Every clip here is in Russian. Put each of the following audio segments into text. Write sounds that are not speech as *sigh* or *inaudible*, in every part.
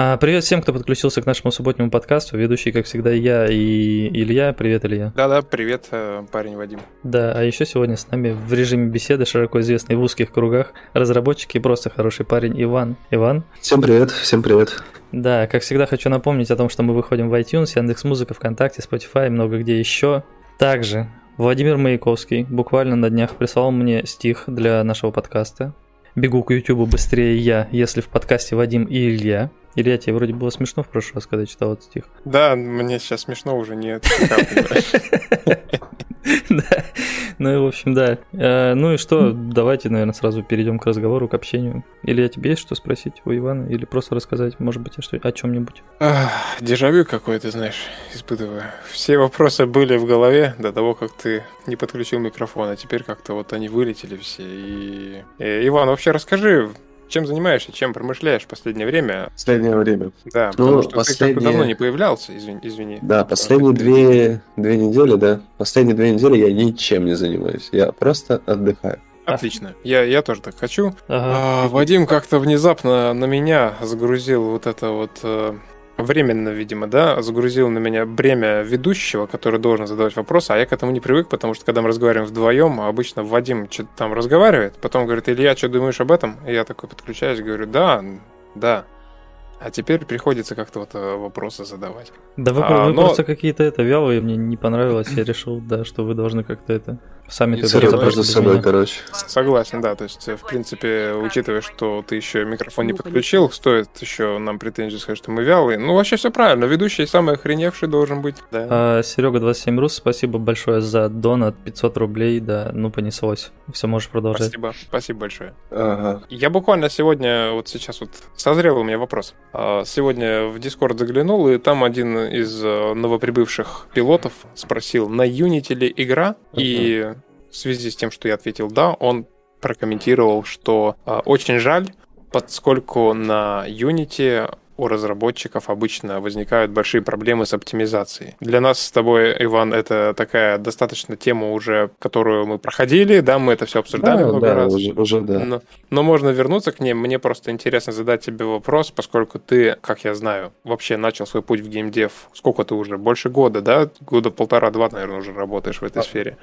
А, привет всем, кто подключился к нашему субботнему подкасту. Ведущий, как всегда, я и Илья. Привет, Илья. Да-да, привет, э, парень Вадим. Да, а еще сегодня с нами в режиме беседы, широко известный в узких кругах, разработчик и просто хороший парень Иван. Иван. Всем привет, всем привет. Да, как всегда хочу напомнить о том, что мы выходим в iTunes, Яндекс.Музыка, ВКонтакте, Spotify и много где еще. Также Владимир Маяковский буквально на днях прислал мне стих для нашего подкаста. Бегу к YouTube быстрее я, если в подкасте Вадим и Илья. Илья, тебе вроде было смешно в прошлый раз, когда читал этот стих. Да, мне сейчас смешно уже нет. *laughs* *laughs* Да, ну и в общем, да. Э, ну и что, давайте, наверное, сразу перейдем к разговору, к общению. Или я тебе есть что спросить у Ивана, или просто рассказать, может быть, о чем-нибудь? Дежавю какое-то, знаешь, испытываю. Все вопросы были в голове до того, как ты не подключил микрофон, а теперь как-то вот они вылетели все. И... Э, Иван, вообще расскажи, чем занимаешься, чем промышляешь в последнее время? Последнее время. Да, ну, потому что последние... ты давно не появлялся, извини. извини. Да, последние две, две недели, да. Последние две недели я ничем не занимаюсь. Я просто отдыхаю. Отлично. Я, я тоже так хочу. Ага. А, Вадим как-то внезапно на меня загрузил вот это вот э, временно, видимо, да, загрузил на меня бремя ведущего, который должен задавать вопросы, а я к этому не привык, потому что когда мы разговариваем вдвоем, обычно Вадим что-то там разговаривает, потом говорит, Илья, что думаешь об этом? И я такой подключаюсь, говорю, да, да. А теперь приходится как-то вот э, вопросы задавать. Да вы, а, вы но... просто какие-то это вялые, мне не понравилось, я решил, да, что вы должны как-то это Сами ты между собой, короче. Согласен, да. То есть, в принципе, учитывая, что ты еще микрофон не подключил, стоит еще нам претензии сказать, что мы вялые. Ну, вообще все правильно. Ведущий самый охреневший должен быть. Да. А, Серега 27 Рус, спасибо большое за донат 500 рублей. Да, ну понеслось. Все, можешь продолжать. Спасибо, спасибо большое. Ага. Я буквально сегодня, вот сейчас вот созрел у меня вопрос. А, сегодня в Discord заглянул, и там один из э, новоприбывших пилотов спросил, на Unity ли игра, uh-huh. и в связи с тем, что я ответил «да», он прокомментировал, что э, очень жаль, поскольку на Unity у разработчиков обычно возникают большие проблемы с оптимизацией. Для нас с тобой, Иван, это такая достаточно тема уже, которую мы проходили, да, мы это все обсуждали да, много да, раз. Уже, уже да. Но, но можно вернуться к ней. Мне просто интересно задать тебе вопрос, поскольку ты, как я знаю, вообще начал свой путь в геймдев. Сколько ты уже? Больше года, да? Года полтора-два, наверное, уже работаешь в этой а, сфере.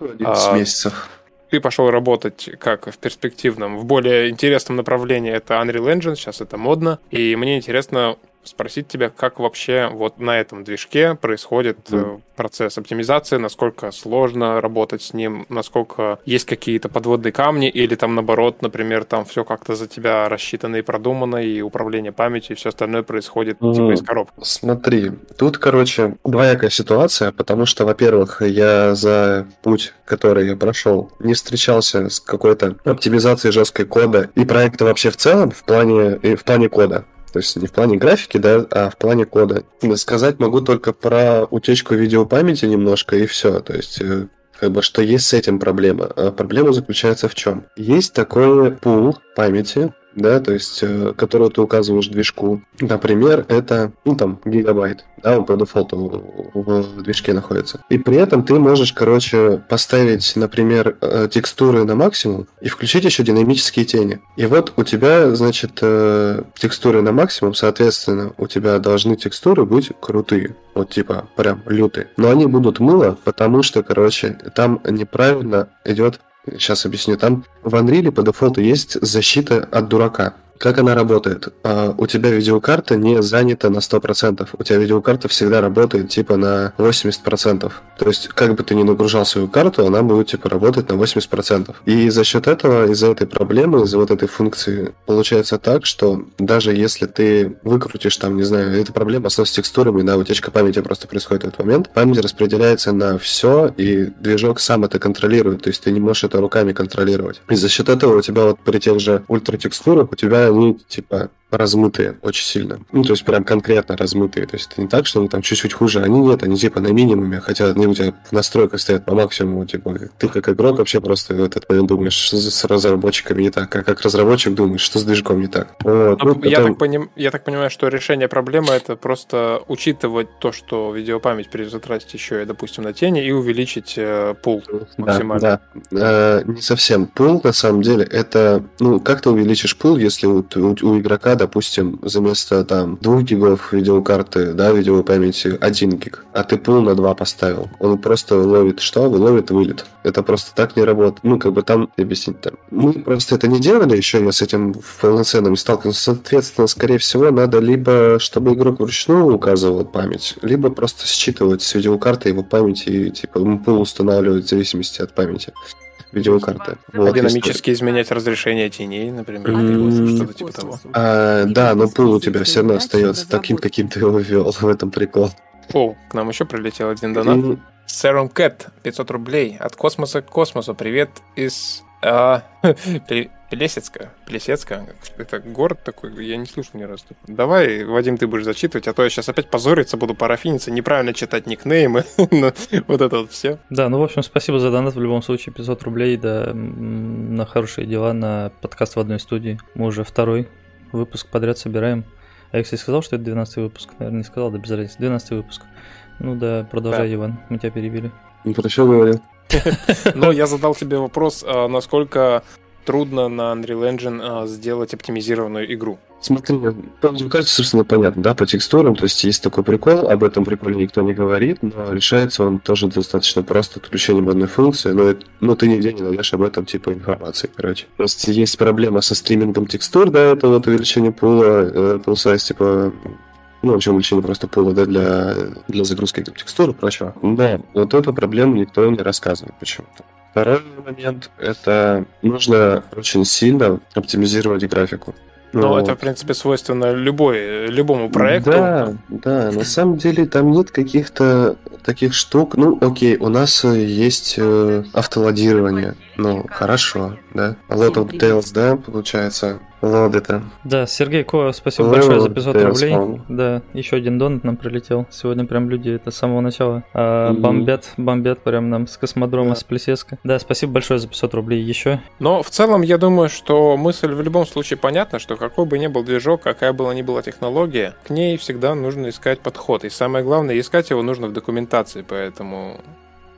11 а, месяцев. Ты пошел работать как в перспективном, в более интересном направлении. Это Unreal Engine, сейчас это модно. И мне интересно, спросить тебя, как вообще вот на этом движке происходит mm. процесс оптимизации, насколько сложно работать с ним, насколько есть какие-то подводные камни, или там наоборот, например, там все как-то за тебя рассчитано и продумано, и управление памятью, и все остальное происходит mm. типа из коробки. Смотри, тут, короче, двоякая ситуация, потому что, во-первых, я за путь, который я прошел, не встречался с какой-то оптимизацией жесткой кода и проекта вообще в целом в плане, в плане кода. То есть не в плане графики, да, а в плане кода. Сказать могу только про утечку видеопамяти немножко и все. То есть э, как бы что есть с этим проблема. А проблема заключается в чем? Есть такой пул памяти, да, то есть, э, которую ты указываешь движку. Например, это, ну, там, гигабайт, да, он по дефолту в движке находится. И при этом ты можешь, короче, поставить, например, э, текстуры на максимум и включить еще динамические тени. И вот у тебя, значит, э, текстуры на максимум, соответственно, у тебя должны текстуры быть крутые. Вот типа прям лютые. Но они будут мыло, потому что, короче, там неправильно идет Сейчас объясню. Там в Unreal по дефолту есть защита от дурака. Как она работает? А, у тебя видеокарта не занята на 100%. У тебя видеокарта всегда работает типа на 80%. То есть, как бы ты ни нагружал свою карту, она будет типа работать на 80%. И за счет этого, из-за этой проблемы, из-за вот этой функции, получается так, что даже если ты выкрутишь там, не знаю, эта проблема с текстурами, да, утечка памяти просто происходит в этот момент, память распределяется на все, и движок сам это контролирует, то есть ты не можешь это руками контролировать. И за счет этого у тебя вот при тех же ультратекстурах у тебя они типа размытые очень сильно. Ну, то есть прям конкретно размытые. То есть это не так, что они там чуть-чуть хуже. Они нет, они типа на минимуме, хотя они у тебя в настройках стоят по максимуму. Типа ты как игрок вообще просто в этот момент думаешь, что с разработчиками не так. А как разработчик думаешь, что с движком не так. Вот. Ну, потом... я, так поним... я так понимаю, что решение проблемы это просто учитывать то, что видеопамять придется тратить еще, и, допустим, на тени, и увеличить э, пул максимально. Да, да. Э, не совсем. Пул, на самом деле, это... Ну, как ты увеличишь пул, если у у, у игрока, допустим, за место там 2 гигов видеокарты, да, видеовой памяти 1 гиг, а ты пул на 2 поставил. Он просто ловит что? Ловит вылет. Это просто так не работает. Ну, как бы там объяснить там. Мы просто это не делали еще, я с этим полноценно сталкивался. Соответственно, скорее всего, надо либо, чтобы игрок вручную указывал память, либо просто считывать с видеокарты его память и типа пул устанавливать в зависимости от памяти видеокарты. Вот, Динамически изменять разрешение теней, например, mm-hmm. что-то типа того. А, да, но пул у тебя все равно остается таким, каким ты его ввел. *laughs* В этом прикол. О, к нам еще прилетел один донат. Mm-hmm. Serum Cat, 500 рублей. От космоса к космосу. Привет из... А, *laughs* Плесецка. Плесецка. Это город такой, я не слышал ни разу. Давай, Вадим, ты будешь зачитывать, а то я сейчас опять позориться буду, парафиниться, неправильно читать никнеймы. *laughs* вот это вот все. Да, ну, в общем, спасибо за донат в любом случае. 500 рублей, да, на хорошие дела, на подкаст в одной студии. Мы уже второй выпуск подряд собираем. А я, кстати, сказал, что это 12 выпуск. Наверное, не сказал, да без разницы. 12 выпуск. Ну да, продолжай, да. Иван, мы тебя перебили. Ну, хорошо говорил. Ну, я задал тебе вопрос, а насколько трудно на Unreal Engine а, сделать оптимизированную игру. Смотри, мне кажется, собственно, понятно, да, по текстурам, то есть есть такой прикол, об этом приколе никто не говорит, но решается он тоже достаточно просто отключением одной функции, но, но ты нигде не найдешь об этом типа информации, короче. Просто есть проблема со стримингом текстур, да, это вот увеличение пула, э, пул сайз, типа ну, в общем, увеличение просто пула да, для, для загрузки текстур и прочего. Да, вот эту проблему никто не рассказывает почему-то. Второй момент – это нужно очень сильно оптимизировать графику. Ну, вот. это, в принципе, свойственно любой, любому проекту. Да, да, на самом деле там нет каких-то таких штук. Ну, окей, у нас есть э, автолодирование. Ну, хорошо, да. A lot of details, да, получается. Вот это. Да, Сергей Ко, спасибо Level большое за 500 рублей. Small. Да, еще один донат нам прилетел. Сегодня прям люди это с самого начала а, mm-hmm. бомбят, бомбят прям нам с космодрома, yeah. с Плесецка. Да, спасибо большое за 500 рублей еще. Но в целом я думаю, что мысль в любом случае понятна, что какой бы ни был движок, какая бы ни была технология, к ней всегда нужно искать подход. И самое главное, искать его нужно в документации по этому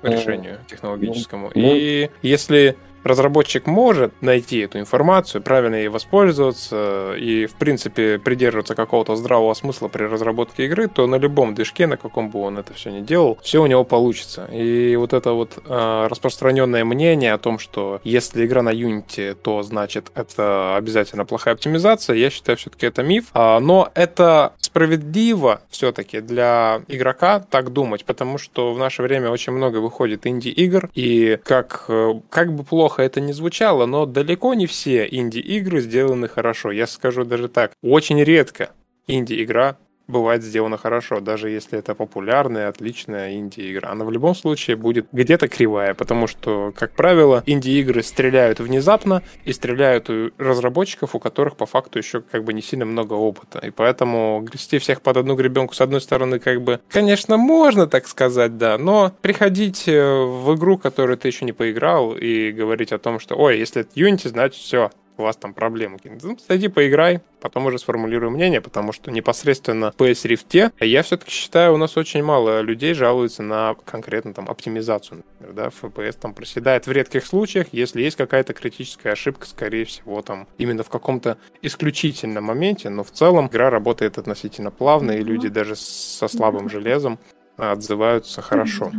решению технологическому. Ну, И если разработчик может найти эту информацию, правильно ей воспользоваться и, в принципе, придерживаться какого-то здравого смысла при разработке игры, то на любом движке, на каком бы он это все не делал, все у него получится. И вот это вот э, распространенное мнение о том, что если игра на Unity, то значит это обязательно плохая оптимизация, я считаю, все-таки это миф. А, но это справедливо все-таки для игрока так думать, потому что в наше время очень много выходит инди-игр, и как, э, как бы плохо плохо это не звучало, но далеко не все инди-игры сделаны хорошо. Я скажу даже так, очень редко инди-игра бывает сделано хорошо, даже если это популярная, отличная инди-игра. Она в любом случае будет где-то кривая, потому что, как правило, инди-игры стреляют внезапно и стреляют у разработчиков, у которых по факту еще как бы не сильно много опыта. И поэтому грести всех под одну гребенку, с одной стороны, как бы, конечно, можно так сказать, да, но приходить э, в игру, которую ты еще не поиграл, и говорить о том, что, ой, если это Unity, значит все, у вас там проблемы. Ну, зайди поиграй, потом уже сформулирую мнение, потому что непосредственно в PS Rift я все-таки считаю, у нас очень мало людей жалуются на конкретно там оптимизацию, например, да, FPS там проседает в редких случаях, если есть какая-то критическая ошибка, скорее всего, там именно в каком-то исключительном моменте, но в целом игра работает относительно плавно, и люди даже со слабым железом отзываются хорошо.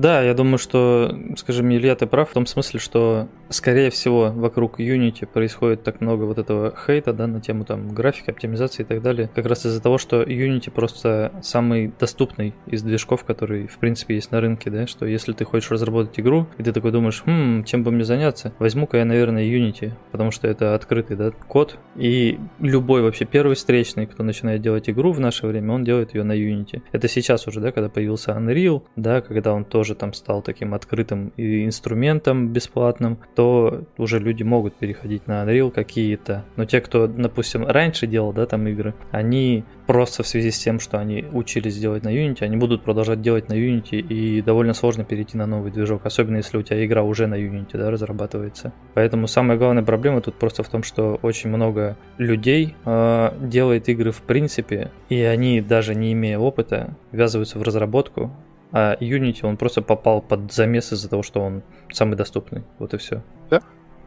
Да, я думаю, что, скажем, Илья, ты прав в том смысле, что, скорее всего, вокруг Unity происходит так много вот этого хейта, да, на тему там графики, оптимизации и так далее, как раз из-за того, что Unity просто самый доступный из движков, который, в принципе, есть на рынке, да, что если ты хочешь разработать игру, и ты такой думаешь, хм, чем бы мне заняться, возьму-ка я, наверное, Unity, потому что это открытый, да, код, и любой вообще первый встречный, кто начинает делать игру в наше время, он делает ее на Unity. Это сейчас уже, да, когда появился Unreal, да, когда он тоже тоже там стал таким открытым инструментом бесплатным, то уже люди могут переходить на Unreal какие-то. Но те, кто, допустим, раньше делал, да, там игры, они просто в связи с тем, что они учились делать на Unity, они будут продолжать делать на Unity, и довольно сложно перейти на новый движок, особенно если у тебя игра уже на Unity, да, разрабатывается. Поэтому самая главная проблема тут просто в том, что очень много людей э, делает игры в принципе, и они даже не имея опыта, ввязываются в разработку, а Unity, он просто попал под замес из-за того, что он самый доступный. Вот и все. Да,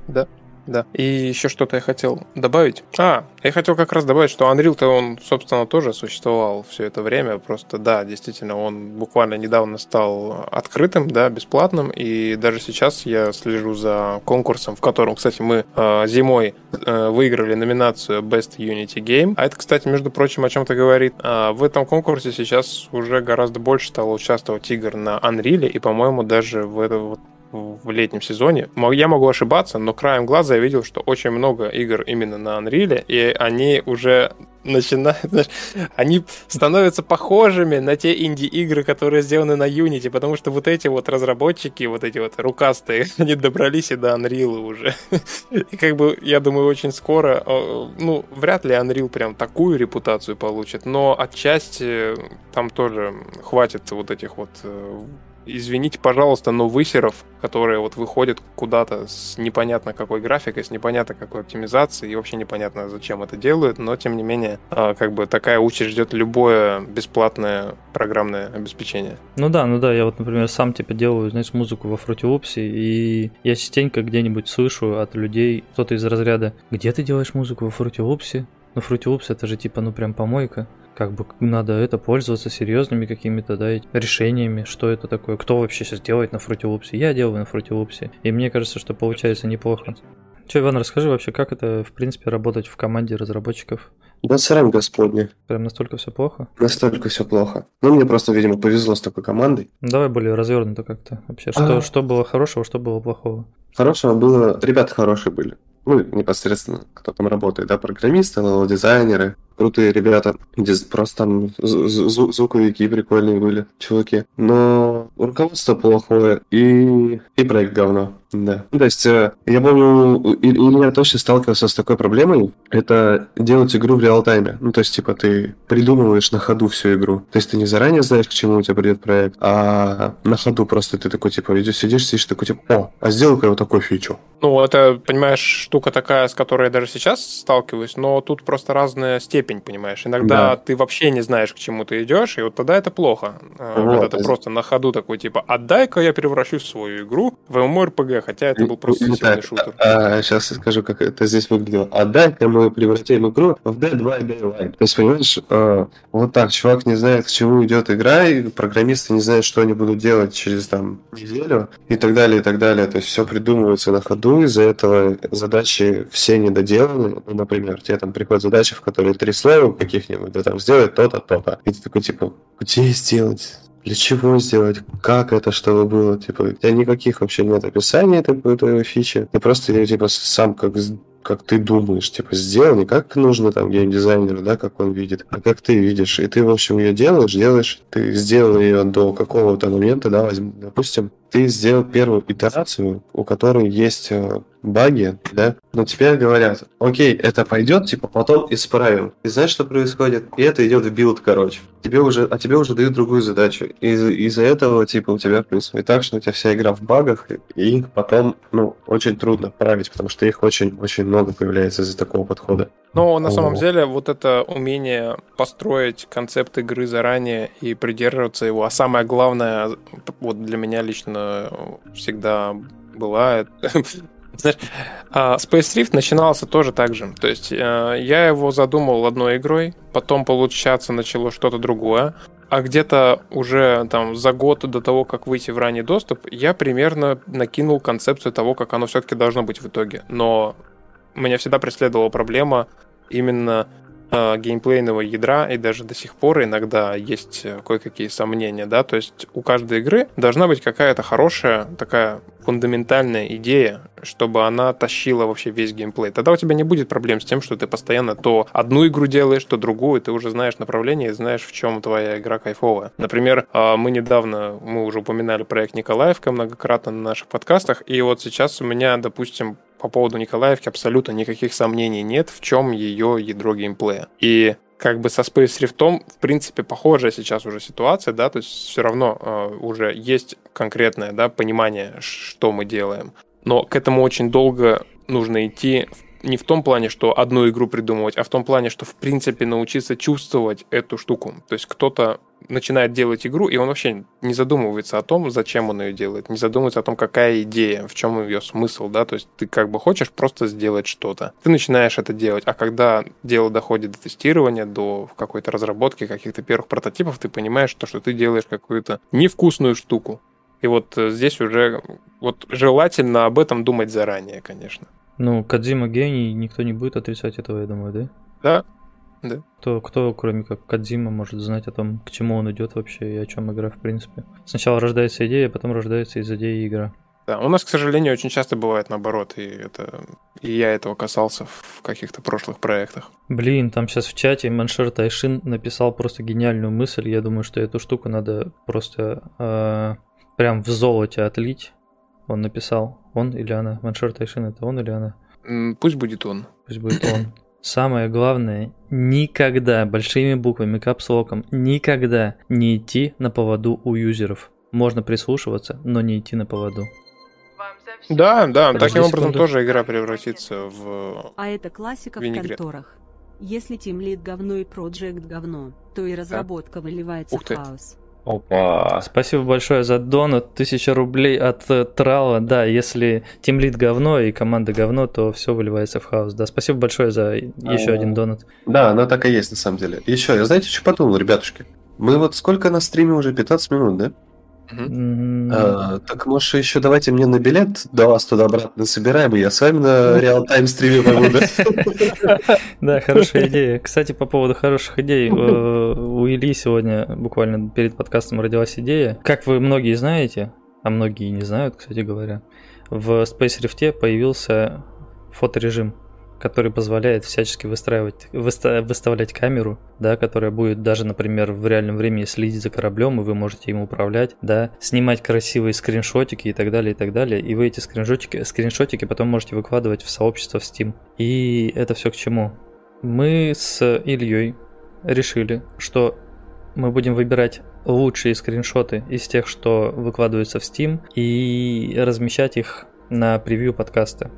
да. Да. И еще что-то я хотел добавить. А, я хотел как раз добавить, что Unreal-то он, собственно, тоже существовал все это время. Просто, да, действительно, он буквально недавно стал открытым, да, бесплатным. И даже сейчас я слежу за конкурсом, в котором, кстати, мы э, зимой э, выиграли номинацию Best Unity Game. А это, кстати, между прочим, о чем-то говорит. А в этом конкурсе сейчас уже гораздо больше стало участвовать игр на Unreal, и, по-моему, даже в это вот в летнем сезоне. Я могу ошибаться, но краем глаза я видел, что очень много игр именно на Unreal, и они уже начинают, знаешь, они становятся похожими на те инди-игры, которые сделаны на Unity, потому что вот эти вот разработчики, вот эти вот рукастые, *laughs* они добрались и до Unreal уже. *laughs* И как бы, я думаю, очень скоро, ну, вряд ли Unreal прям такую репутацию получит, но отчасти там тоже хватит вот этих вот э, извините, пожалуйста, но высеров, которые вот выходят куда-то с непонятно какой графикой, с непонятно какой оптимизацией, и вообще непонятно, зачем это делают, но, тем не менее, а, как бы такая участь ждет любое бесплатное программное обеспечение. Ну да, ну да, я вот, например, сам типа делаю, знаешь, музыку во Fruity Loops, и я частенько где-нибудь слышу от людей, кто-то из разряда, где ты делаешь музыку во Fruity Loops? Ну, Fruity Loops это же типа, ну прям помойка как бы надо это пользоваться серьезными какими-то, да, решениями, что это такое, кто вообще сейчас делает на Loops. Я делаю на Loops, и мне кажется, что получается неплохо. Че, Иван, расскажи вообще, как это, в принципе, работать в команде разработчиков? Да срам господня. Прям настолько все плохо? Настолько все плохо. Ну, мне просто, видимо, повезло с такой командой. Давай более развернуто как-то вообще. Что, а... что было хорошего, что было плохого? Хорошего было... Ребята хорошие были ну, непосредственно, кто там работает, да, программисты, дизайнеры, крутые ребята, просто там звуковики прикольные были, чуваки. Но руководство плохое и, и проект говно. Да. То есть, э, я помню, или я точно сталкивался с такой проблемой, это делать игру в реал-тайме. Ну, то есть, типа, ты придумываешь на ходу всю игру. То есть, ты не заранее знаешь, к чему у тебя придет проект, а на ходу просто ты такой, типа, идешь, сидишь, сидишь, такой, типа, о, а сделай-ка вот такую фичу. Ну, это, понимаешь, штука такая, с которой я даже сейчас сталкиваюсь, но тут просто разная степень, понимаешь. Иногда да. ты вообще не знаешь, к чему ты идешь, и вот тогда это плохо. Э, вот. Когда ты просто на ходу такой, типа, отдай-ка я превращу свою игру в MMORPG, хотя это был просто сильный шутер. А, сейчас я скажу, как это здесь выглядело. Отдай-ка мы превратим игру в Dead by Daylight. То есть, понимаешь, э, вот так, чувак не знает, к чему идет игра, и программисты не знают, что они будут делать через там неделю, и так далее, и так далее. То есть, все придумывается на ходу, из-за этого задачи все недоделаны. Ну, например, тебе там приходят задачи, в которые три слоя каких-нибудь, да там сделать то-то, то-то. И ты такой, типа, где сделать? Для чего сделать? Как это, чтобы было? Типа, у тебя никаких вообще нет описаний этой, этой фичи. Ты просто типа, сам как как ты думаешь, типа, сделал не как нужно там геймдизайнеру, да, как он видит, а как ты видишь. И ты, в общем, ее делаешь, делаешь, ты сделал ее до какого-то момента, да, возьми, допустим, ты сделал первую итерацию, у которой есть э, баги, да, но теперь говорят, окей, это пойдет, типа, потом исправим. И знаешь, что происходит? И это идет в build, короче. Тебе уже, а тебе уже дают другую задачу. И из-за этого, типа, у тебя происходит так, что у тебя вся игра в багах, и их потом, ну, очень трудно править, потому что их очень-очень много появляется из-за такого подхода. Но на самом деле вот это умение построить концепт игры заранее и придерживаться его, а самое главное, вот для меня лично всегда была *laughs* знаешь, а, Space Rift начинался тоже так же. То есть э, я его задумал одной игрой, потом получаться начало что-то другое, а где-то уже там за год до того, как выйти в ранний доступ, я примерно накинул концепцию того, как оно все-таки должно быть в итоге. Но меня всегда преследовала проблема именно э, геймплейного ядра, и даже до сих пор иногда есть э, кое-какие сомнения, да, то есть у каждой игры должна быть какая-то хорошая такая фундаментальная идея, чтобы она тащила вообще весь геймплей. Тогда у тебя не будет проблем с тем, что ты постоянно то одну игру делаешь, то другую, ты уже знаешь направление и знаешь, в чем твоя игра кайфовая. Например, э, мы недавно, мы уже упоминали проект Николаевка многократно на наших подкастах, и вот сейчас у меня, допустим, по поводу Николаевки абсолютно никаких сомнений нет, в чем ее ядро геймплея. И как бы со Space Rift, в принципе, похожая сейчас уже ситуация, да, то есть все равно э, уже есть конкретное, да, понимание, что мы делаем. Но к этому очень долго нужно идти не в том плане, что одну игру придумывать, а в том плане, что в принципе научиться чувствовать эту штуку. То есть кто-то начинает делать игру, и он вообще не задумывается о том, зачем он ее делает, не задумывается о том, какая идея, в чем ее смысл, да, то есть ты как бы хочешь просто сделать что-то. Ты начинаешь это делать, а когда дело доходит до тестирования, до какой-то разработки каких-то первых прототипов, ты понимаешь то, что ты делаешь какую-то невкусную штуку. И вот э, здесь уже вот желательно об этом думать заранее, конечно. Ну, Кадзима гений, никто не будет отрицать этого, я думаю, да? Да, да. Кто, кто, кроме как Кадзима, может знать о том, к чему он идет вообще и о чем игра в принципе. Сначала рождается идея, а потом рождается из идеи игра. Да, у нас, к сожалению, очень часто бывает наоборот, и это и я этого касался в каких-то прошлых проектах. Блин, там сейчас в чате Маншер Тайшин написал просто гениальную мысль. Я думаю, что эту штуку надо просто э, прям в золоте отлить. Он написал. Он или она? Маншер Тайшин это он или она? Пусть будет он. Пусть будет он. Самое главное, никогда, большими буквами, капслоком, никогда не идти на поводу у юзеров. Можно прислушиваться, но не идти на поводу. Да, да, Подожди таким образом тоже игра превратится в А это классика винегрет. в конторах. Если Team Lead говно и Project говно, то и разработка да. выливается в хаос. Опа. Спасибо большое за донат. Тысяча рублей от э, Трала. Да, если тимлит говно и команда говно, то все выливается в хаос. Да, спасибо большое за еще а, один донат. Да, она так и есть на самом деле. Еще, я знаете, что подумал, ребятушки? Мы вот сколько на стриме уже? 15 минут, да? А, так, может, еще давайте мне на билет до вас туда-обратно собираем, и я с вами на реал-тайм стриме могу, да? *laughs* Да, хорошая идея. Кстати, по поводу хороших идей, э, у Ильи сегодня буквально перед подкастом родилась идея. Как вы многие знаете, а многие не знают, кстати говоря, в Space Rift появился фоторежим который позволяет всячески выстраивать, выста, выставлять камеру, да, которая будет даже, например, в реальном времени следить за кораблем, и вы можете им управлять, да, снимать красивые скриншотики и так далее, и так далее. И вы эти скриншотики, скриншотики потом можете выкладывать в сообщество в Steam. И это все к чему? Мы с Ильей решили, что мы будем выбирать лучшие скриншоты из тех, что выкладываются в Steam, и размещать их на превью подкаста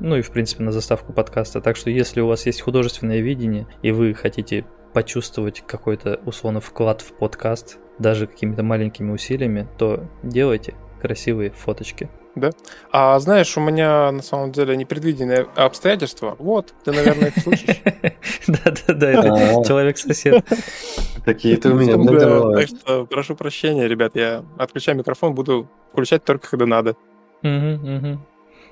ну и в принципе на заставку подкаста. Так что если у вас есть художественное видение и вы хотите почувствовать какой-то условно вклад в подкаст, даже какими-то маленькими усилиями, то делайте красивые фоточки. Да. А знаешь, у меня на самом деле непредвиденные обстоятельства. Вот, ты, наверное, их слышишь. *laughs* Да-да-да, это человек-сосед. Такие-то у меня Так что прошу прощения, ребят, я отключаю микрофон, буду включать только когда надо. Угу, угу.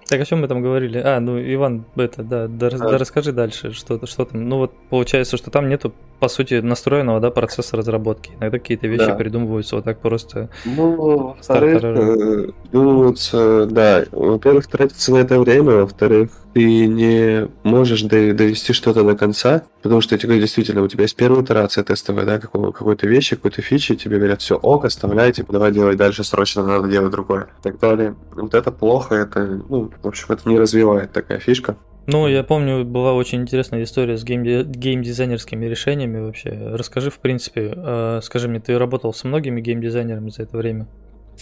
Так о чем мы там говорили? А, ну, Иван, это, да, да, а. да расскажи дальше, что, что там. Ну, вот получается, что там нету, по сути, настроенного, да, процесса разработки. Иногда какие-то вещи да. придумываются вот так просто. Ну, во-вторых, э, думаются, да, во-первых, тратится на это время, во-вторых, ты не можешь довести что-то до конца, потому что тебе действительно, у тебя есть первая итерация тестовая, да, какой-то вещи, какой-то фичи, тебе говорят, все, ок, оставляй, типа, давай делать дальше, срочно надо делать другое, и так далее. Вот это плохо, это, ну, в общем, это не развивает такая фишка. Ну, я помню, была очень интересная история с гейм- геймдизайнерскими решениями вообще. Расскажи, в принципе, э, скажи мне, ты работал с многими геймдизайнерами за это время?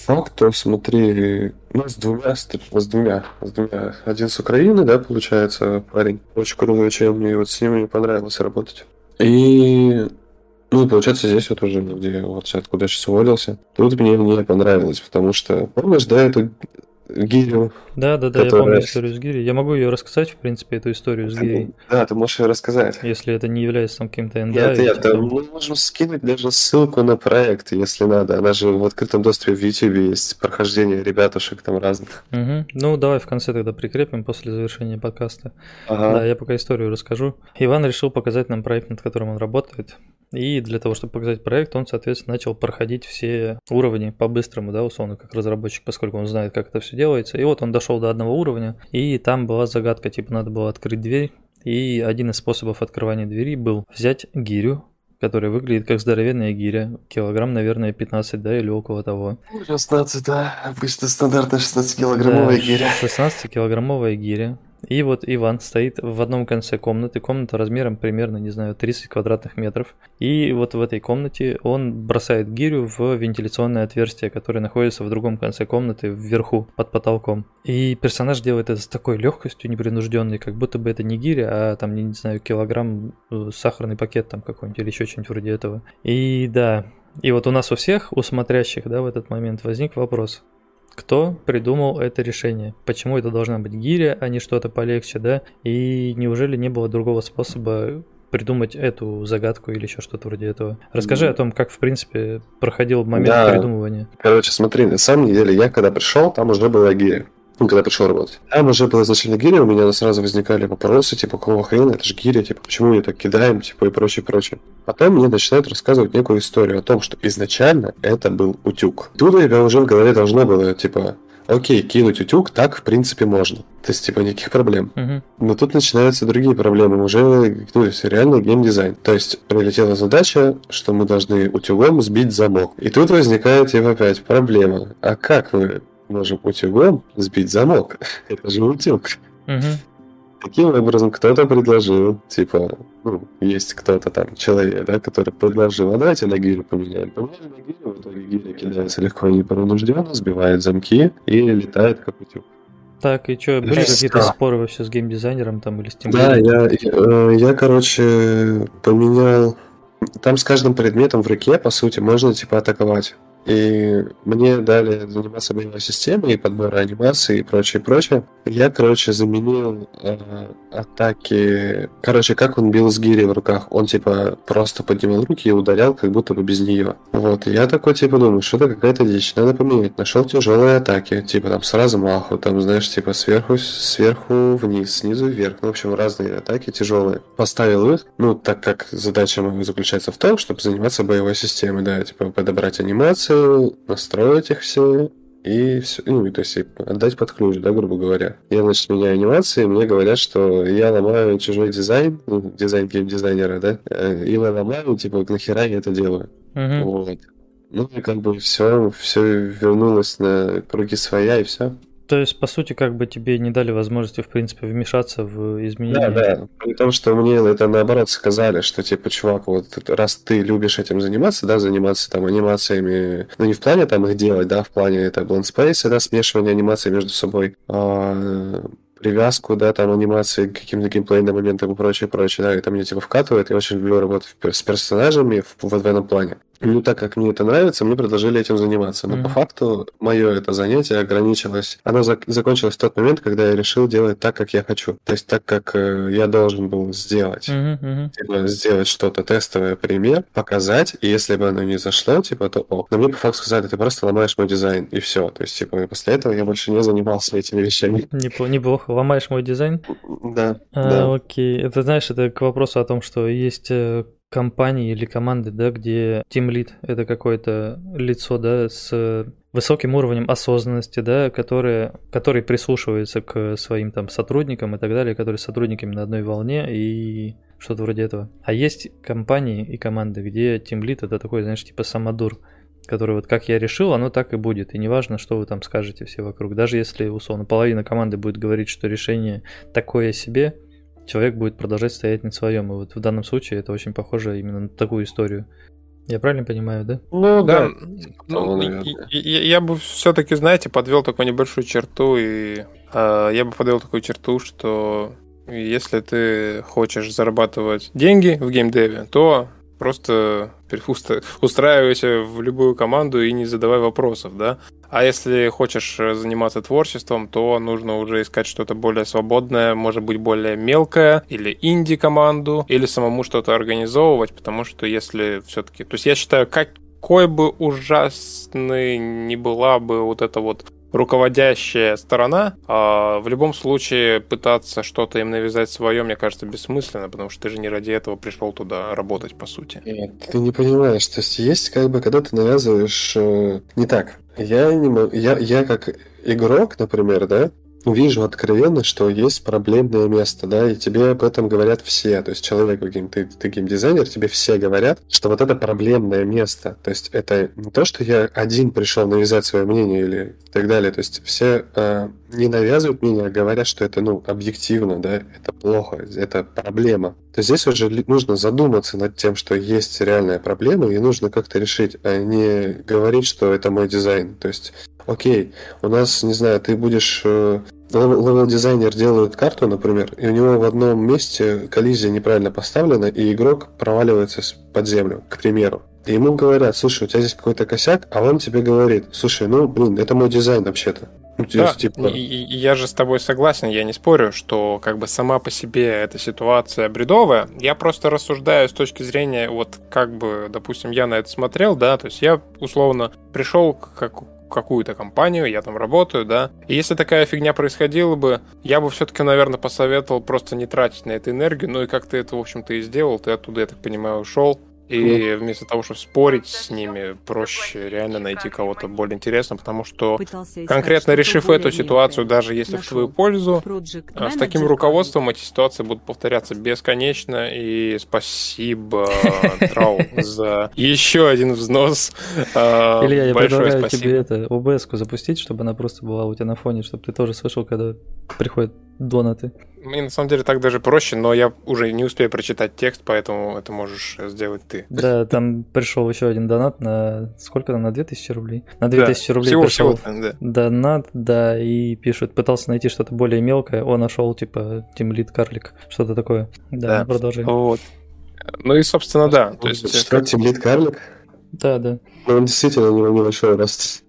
Фактор, смотри, ну, с двумя, с двумя, с двумя. Один с Украины, да, получается, парень. Очень крутой чел, мне вот с ним мне понравилось работать. И ну, получается, здесь вот уже, где вот откуда я сейчас уволился, тут мне не понравилось, потому что, помнишь, да, эту гирю. Да, да, да, которая... я помню историю с гирей. Я могу ее рассказать, в принципе, эту историю с гирей. Да, ты можешь ее рассказать. Если это не является там каким-то НДА. Нет, нет, типа... мы можем скинуть даже ссылку на проект, если надо. Она же в открытом доступе в YouTube есть прохождение ребятушек там разных. Угу. Ну, давай в конце тогда прикрепим после завершения подкаста. Ага. Да, я пока историю расскажу. Иван решил показать нам проект, над которым он работает. И для того, чтобы показать проект, он, соответственно, начал проходить все уровни по-быстрому, да, условно, как разработчик, поскольку он знает, как это все делается. И вот он дошел до одного уровня, и там была загадка, типа, надо было открыть дверь. И один из способов открывания двери был взять гирю, которая выглядит как здоровенная гиря. Килограмм, наверное, 15, да, или около того. 16, да. Обычно стандартная 16-килограммовая да, гиря. 16-килограммовая гиря. И вот Иван стоит в одном конце комнаты, комната размером примерно, не знаю, 30 квадратных метров. И вот в этой комнате он бросает гирю в вентиляционное отверстие, которое находится в другом конце комнаты, вверху, под потолком. И персонаж делает это с такой легкостью непринужденной, как будто бы это не гиря, а там, не, знаю, килограмм э, сахарный пакет там какой-нибудь или еще что-нибудь вроде этого. И да, И вот у нас у всех, у смотрящих, да, в этот момент возник вопрос. Кто придумал это решение? Почему это должна быть гиря, а не что-то полегче, да? И неужели не было другого способа придумать эту загадку или еще что-то вроде этого. Расскажи mm. о том, как, в принципе, проходил момент да. придумывания. Короче, смотри, на самом деле, я когда пришел, там уже была гиря. Ну, когда пришел работать. Там уже была изначально гиря, у меня сразу возникали вопросы, типа, какого хрена, это же гиря, типа, почему ее так кидаем, типа, и прочее, прочее. Потом мне начинают рассказывать некую историю о том, что изначально это был утюг. Тут у тебя уже в голове должно было, типа, окей, кинуть утюг, так, в принципе, можно. То есть, типа, никаких проблем. Uh-huh. Но тут начинаются другие проблемы, уже, ну, реально геймдизайн. То есть, прилетела задача, что мы должны утюгом сбить замок. И тут возникает, типа, опять проблема. А как мы можем утюгом сбить замок. Это же утюг. Угу. Таким образом, кто-то предложил, типа, ну, есть кто-то там, человек, да, который предложил, а давайте на гирю поменяем. Поменяли на гирю, в итоге гиря кидается легко и непронужденно, сбивает замки и летает как утюг. Так, и что, были какие-то споры вообще с геймдизайнером там или с тем? Да, я, я, э, я, короче, поменял... Там с каждым предметом в руке, по сути, можно, типа, атаковать. И мне дали заниматься боевой системой, и подбора анимации и прочее, прочее. Я, короче, заменил э, атаки... Короче, как он бил с гири в руках? Он, типа, просто поднимал руки и ударял, как будто бы без нее. Вот, я такой, типа, думаю, что-то какая-то дичь, надо поменять. Нашел тяжелые атаки, типа, там, с размаху, там, знаешь, типа, сверху, сверху вниз, снизу вверх. Ну, в общем, разные атаки тяжелые. Поставил их, ну, так как задача моя заключается в том, чтобы заниматься боевой системой, да, типа, подобрать анимацию, настроить их все и все, ну, то есть отдать под ключ, да, грубо говоря. Я, значит, меняю анимации, мне говорят, что я ломаю чужой дизайн, ну, дизайн геймдизайнера, да, э, и я ломаю, типа, нахера я это делаю. Uh-huh. Вот. Ну, и как бы все, все вернулось на круги своя, и все. То есть, по сути, как бы тебе не дали возможности, в принципе, вмешаться в изменения. Да, да. При том, что мне это наоборот сказали, что типа, чувак, вот раз ты любишь этим заниматься, да, заниматься там анимациями, ну не в плане там их делать, да, в плане это Blend Space, да, смешивание анимаций между собой, а привязку, да, там анимации к каким-то геймплейным моментам и прочее, прочее, да, это мне типа вкатывает. Я очень люблю работать с персонажами в, в, в этом плане. Ну, так как мне это нравится, мне предложили этим заниматься. Но mm-hmm. по факту мое это занятие ограничилось. Оно зак- закончилось в тот момент, когда я решил делать так, как я хочу. То есть так, как э, я должен был сделать. Mm-hmm. Типа, сделать что-то тестовое, пример, показать, и если бы оно не зашло, типа, то ок. Но мне по факту сказали, ты просто ломаешь мой дизайн, и все. То есть, типа, после этого я больше не занимался этими вещами. *laughs* Неплохо. Ломаешь мой дизайн? Да. А, да. Окей. Это, знаешь, это к вопросу о том, что есть э, компании или команды, да, где Team Lead это какое-то лицо, да, с высоким уровнем осознанности, да, которые, который прислушивается к своим там сотрудникам и так далее, которые с сотрудниками на одной волне и что-то вроде этого. А есть компании и команды, где Team Lead это такой, знаешь, типа самодур, который вот как я решил, оно так и будет. И неважно, что вы там скажете все вокруг. Даже если, условно, половина команды будет говорить, что решение такое себе, человек будет продолжать стоять на своем. И вот в данном случае это очень похоже именно на такую историю. Я правильно понимаю, да? Ну да. да. Ну, я, я бы все-таки, знаете, подвел такую небольшую черту, и э, я бы подвел такую черту, что если ты хочешь зарабатывать деньги в геймдеве, то просто устраивайся в любую команду и не задавай вопросов, да. А если хочешь э, заниматься творчеством, то нужно уже искать что-то более свободное, может быть, более мелкое, или инди-команду, или самому что-то организовывать, потому что если все-таки... То есть я считаю, какой бы ужасной ни была бы вот эта вот руководящая сторона, а в любом случае пытаться что-то им навязать свое, мне кажется, бессмысленно, потому что ты же не ради этого пришел туда работать, по сути. Нет, ты не понимаешь, то есть есть как бы, когда ты навязываешь э, не так. Я не могу, я, я как игрок, например, да, вижу откровенно, что есть проблемное место, да, и тебе об этом говорят все. То есть человек, ты, ты геймдизайнер, тебе все говорят, что вот это проблемное место. То есть это не то, что я один пришел навязать свое мнение или так далее. То есть все э, не навязывают мнение, а говорят, что это, ну, объективно, да, это плохо, это проблема. То здесь уже нужно задуматься над тем, что есть реальная проблема, и нужно как-то решить, а не говорить, что это мой дизайн. То есть окей, у нас, не знаю, ты будешь... Э, level-дизайнер делает карту, например, и у него в одном месте коллизия неправильно поставлена, и игрок проваливается под землю, к примеру. И ему говорят, слушай, у тебя здесь какой-то косяк, а он тебе говорит, слушай, ну, блин, это мой дизайн вообще-то. Ну, да, есть, типа... и, и я же с тобой согласен, я не спорю, что как бы сама по себе эта ситуация бредовая. Я просто рассуждаю с точки зрения, вот как бы, допустим, я на это смотрел, да, то есть я условно пришел к какую-то компанию, я там работаю, да. И если такая фигня происходила бы, я бы все-таки, наверное, посоветовал просто не тратить на это энергию. Ну и как ты это, в общем-то, и сделал, ты оттуда, я так понимаю, ушел. И вместо того, чтобы спорить с ними, проще реально найти кого-то более интересного, потому что конкретно решив эту ситуацию, даже если в твою пользу, а, с таким руководством эти ситуации будут повторяться бесконечно. И спасибо, *laughs* Трау, за еще один взнос. А, Илья, я предлагаю тебе это ОБС-ку запустить, чтобы она просто была у тебя на фоне, чтобы ты тоже слышал, когда приходят донаты. Мне на самом деле так даже проще, но я уже не успею прочитать текст, поэтому это можешь сделать ты. Да, там пришел еще один донат на сколько там, на 2000 рублей? На 2000 да, рублей всего, пришел всего, да. донат, да, и пишут, пытался найти что-то более мелкое, он нашел типа Lead Карлик, что-то такое. Да, да. продолжай. Вот. Ну и, собственно, да. То есть, что, Lead Карлик? Да, да. Ну, он действительно небольшой рост.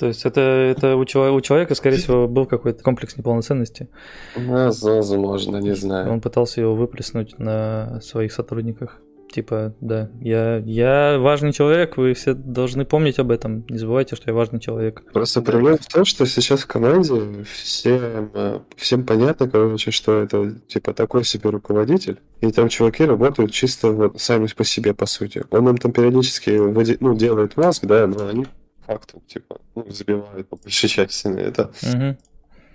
То есть это, это у, человека, у человека, скорее всего, был какой-то комплекс неполноценности. Возможно, не знаю. Он пытался его выплеснуть на своих сотрудниках. Типа, да, я, я важный человек, вы все должны помнить об этом. Не забывайте, что я важный человек. Просто проблема в том, что сейчас в команде всем, э, всем понятно, короче, что это типа такой себе руководитель. И там чуваки работают чисто вот сами по себе, по сути. Он им там периодически ну, делает мозг, да, но они факту, типа, ну, забивают по большей части на это. Угу.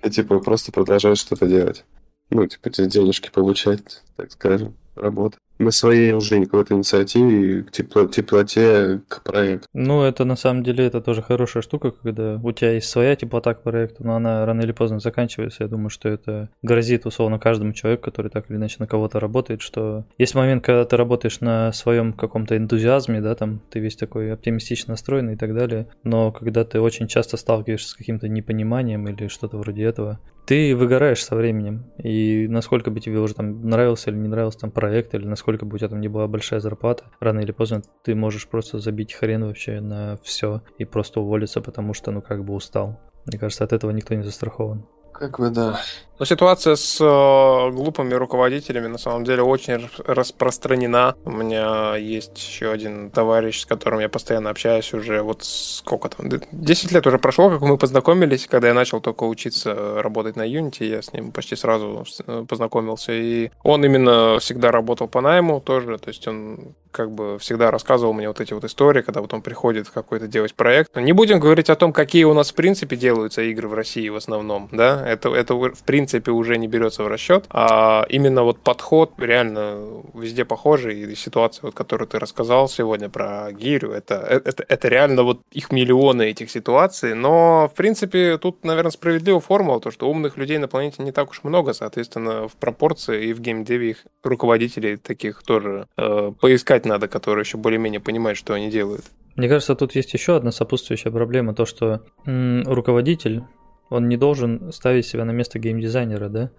И, типа, просто продолжают что-то делать. Ну, типа, денежки получать, так скажем, работать на своей уже какой-то инициативе, к тепло, теплоте к проекту. Ну, это на самом деле это тоже хорошая штука, когда у тебя есть своя теплота к проекту, но она рано или поздно заканчивается. Я думаю, что это грозит условно каждому человеку, который так или иначе на кого-то работает, что есть момент, когда ты работаешь на своем каком-то энтузиазме, да, там ты весь такой оптимистично настроенный и так далее, но когда ты очень часто сталкиваешься с каким-то непониманием или что-то вроде этого, ты выгораешь со временем. И насколько бы тебе уже там нравился или не нравился там проект, или насколько бы у тебя там не была большая зарплата, рано или поздно ты можешь просто забить хрен вообще на все и просто уволиться, потому что ну как бы устал. Мне кажется, от этого никто не застрахован. Как бы да. Но ситуация с э, глупыми руководителями на самом деле очень распространена. У меня есть еще один товарищ, с которым я постоянно общаюсь уже вот сколько там, 10 лет уже прошло, как мы познакомились, когда я начал только учиться работать на Unity, я с ним почти сразу э, познакомился, и он именно всегда работал по найму тоже, то есть он как бы всегда рассказывал мне вот эти вот истории, когда вот он приходит какой-то делать проект. Не будем говорить о том, какие у нас в принципе делаются игры в России в основном, да, это, это в принципе принципе уже не берется в расчет, а именно вот подход реально везде похожий, и ситуация, вот, которую ты рассказал сегодня про гирю, это, это, это реально вот их миллионы этих ситуаций, но, в принципе, тут, наверное, справедливая формула, то, что умных людей на планете не так уж много, соответственно, в пропорции и в геймдеве их руководителей таких тоже э, поискать надо, которые еще более-менее понимают, что они делают. Мне кажется, тут есть еще одна сопутствующая проблема, то, что м- руководитель он не должен ставить себя на место геймдизайнера, да?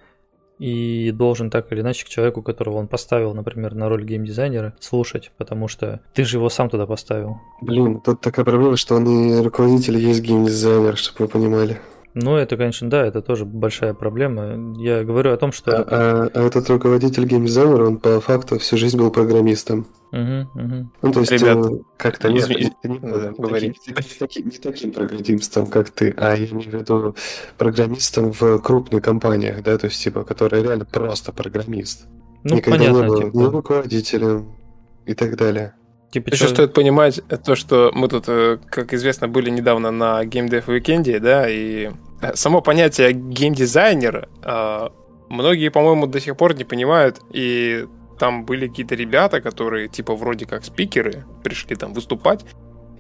И должен так или иначе к человеку, которого он поставил, например, на роль геймдизайнера, слушать, потому что ты же его сам туда поставил. Блин, тут такая проблема, что он и руководитель есть геймдизайнер, чтобы вы понимали. Ну, это, конечно, да, это тоже большая проблема. Я говорю о том, что... А, а, а этот руководитель геймдизайнера, он по факту всю жизнь был программистом. Угу, угу. Ну, то есть, Ребят, э, как-то не, не, не, да, говори. Не, таким, не таким программистом, как ты, а я имею в виду программистом в крупных компаниях, да, то есть, типа, который реально просто программист. Ну, Никогда понятно, не был типа... ни руководителем и так далее. Типа, Еще что... стоит понимать то, что мы тут, э, как известно, были недавно на Game Dev Weekend, да, и э, само понятие геймдизайнер э, многие, по-моему, до сих пор не понимают, и там были какие-то ребята, которые типа вроде как спикеры, пришли там выступать,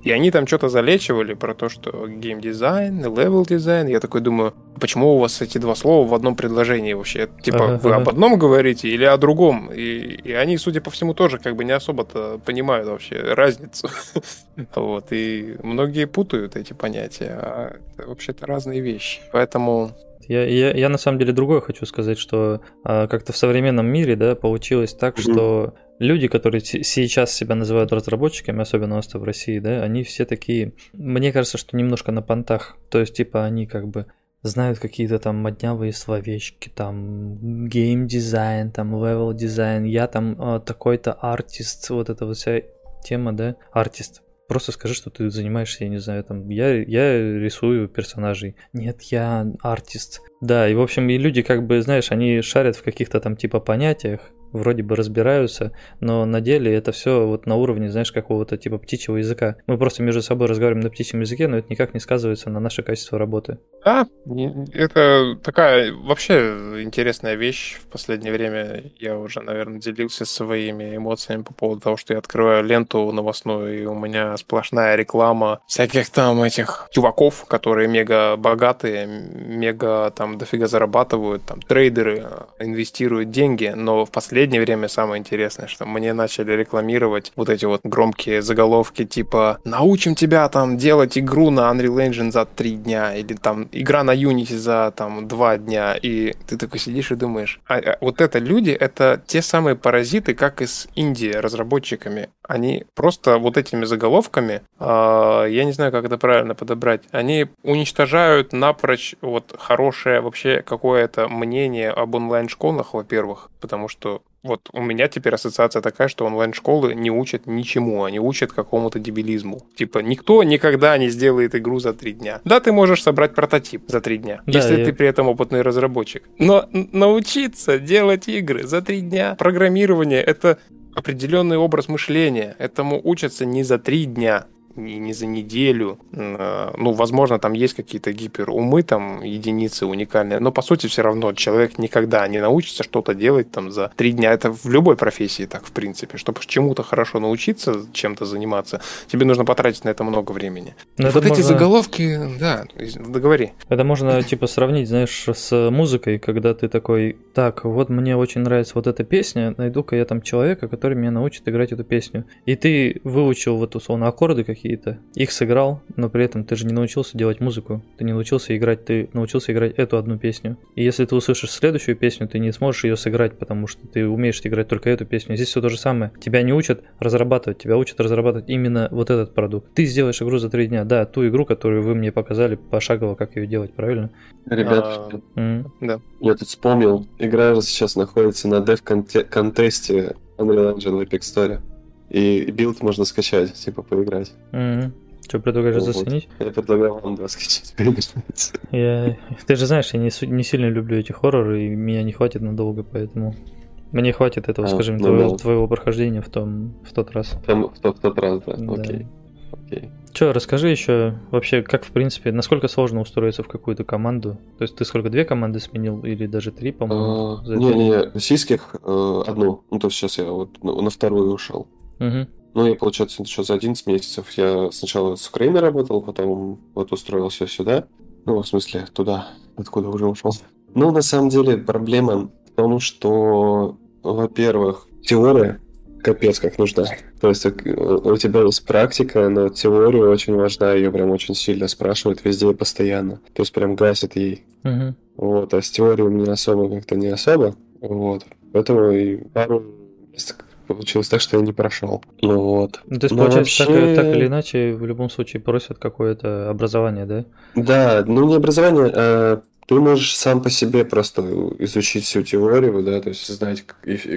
и они там что-то залечивали про то, что геймдизайн, level design. Я такой думаю, почему у вас эти два слова в одном предложении вообще? Типа, ага, вы ага. об одном говорите или о другом? И, и они, судя по всему, тоже как бы не особо-то понимают вообще разницу. *laughs* вот. И многие путают эти понятия, а это вообще-то разные вещи. Поэтому я, я, я на самом деле другое хочу сказать, что а, как-то в современном мире, да, получилось так, mm-hmm. что люди, которые сейчас себя называют разработчиками, особенно у нас в России, да, они все такие, мне кажется, что немножко на понтах. То есть, типа, они как бы знают какие-то там моднявые словечки, там гейм-дизайн, там level design, я там э, такой-то артист, вот эта вот вся тема, да, артист. Просто скажи, что ты занимаешься, я не знаю, там, я, я рисую персонажей. Нет, я артист. Да, и в общем, и люди как бы, знаешь, они шарят в каких-то там типа понятиях, вроде бы разбираются, но на деле это все вот на уровне, знаешь, какого-то типа птичьего языка. Мы просто между собой разговариваем на птичьем языке, но это никак не сказывается на наше качество работы. Да, это такая вообще интересная вещь. В последнее время я уже, наверное, делился своими эмоциями по поводу того, что я открываю ленту новостную, и у меня сплошная реклама всяких там этих чуваков, которые мега богатые, мега там дофига зарабатывают, там трейдеры инвестируют деньги, но в последнее последнее время самое интересное, что мне начали рекламировать вот эти вот громкие заголовки типа «Научим тебя там делать игру на Unreal Engine за три дня» или там «Игра на Unity за там два дня». И ты такой сидишь и думаешь, а, а вот это люди, это те самые паразиты, как и с Индией разработчиками. Они просто вот этими заголовками, э, я не знаю, как это правильно подобрать, они уничтожают напрочь вот хорошее вообще какое-то мнение об онлайн-школах, во-первых, потому что вот у меня теперь ассоциация такая, что онлайн-школы не учат ничему, они учат какому-то дебилизму. Типа, никто никогда не сделает игру за три дня. Да, ты можешь собрать прототип за три дня, да, если я... ты при этом опытный разработчик. Но научиться делать игры за три дня, программирование — это определенный образ мышления. Этому учатся не за три дня, не, не за неделю. А, ну, возможно, там есть какие-то гиперумы, там единицы уникальные, но по сути все равно человек никогда не научится что-то делать там за три дня. Это в любой профессии так, в принципе. Чтобы чему-то хорошо научиться, чем-то заниматься, тебе нужно потратить на это много времени. Но вот эти можно... заголовки, да, договори. Это можно типа сравнить, знаешь, с музыкой, когда ты такой, так, вот мне очень нравится вот эта песня, найду-ка я там человека, который меня научит играть эту песню. И ты выучил вот условно аккорды какие какие-то. Их сыграл, но при этом ты же не научился делать музыку. Ты не научился играть, ты научился играть эту одну песню. И если ты услышишь следующую песню, ты не сможешь ее сыграть, потому что ты умеешь играть только эту песню. Здесь все то же самое. Тебя не учат разрабатывать, тебя учат разрабатывать именно вот этот продукт. Ты сделаешь игру за три дня. Да, ту игру, которую вы мне показали пошагово, как ее делать, правильно? Ребят, а, да. я тут вспомнил, игра сейчас находится на dev contest е Unreal Engine в Epic Store. И билд можно скачать, типа поиграть. Mm-hmm. Что предлагаешь вот. заценить? Я предлагаю вам два скачать. Я... Ты же знаешь, я не, не сильно люблю эти хорроры, и меня не хватит надолго, поэтому... Мне хватит этого, а, скажем, ну, твоего, да. твоего прохождения в, том, в тот раз. Там, в, тот, в тот раз, да. да. Окей. Окей. Че, расскажи еще вообще, как в принципе, насколько сложно устроиться в какую-то команду? То есть ты сколько, две команды сменил или даже три, по-моему? А, не, не, российских э, одну. Ну, то есть сейчас я вот на вторую ушел. Угу. Ну, и получается, еще за 11 месяцев я сначала с Украины работал, потом вот устроился сюда. Ну, в смысле, туда, откуда уже ушел. Ну, на самом деле, проблема в том, что, во-первых, теория капец как нужна. То есть у тебя есть практика, но теория очень важна, ее прям очень сильно спрашивают везде и постоянно. То есть прям гасит ей. Угу. Вот, а с теорией у меня особо как-то не особо. Вот. Поэтому и пару мест получилось так, что я не прошел. Ну вот. Ну, то есть, Но получается, вообще... так, так или иначе, в любом случае просят какое-то образование, да? Да, ну не образование, а ты можешь сам по себе просто изучить всю теорию, да, то есть знать,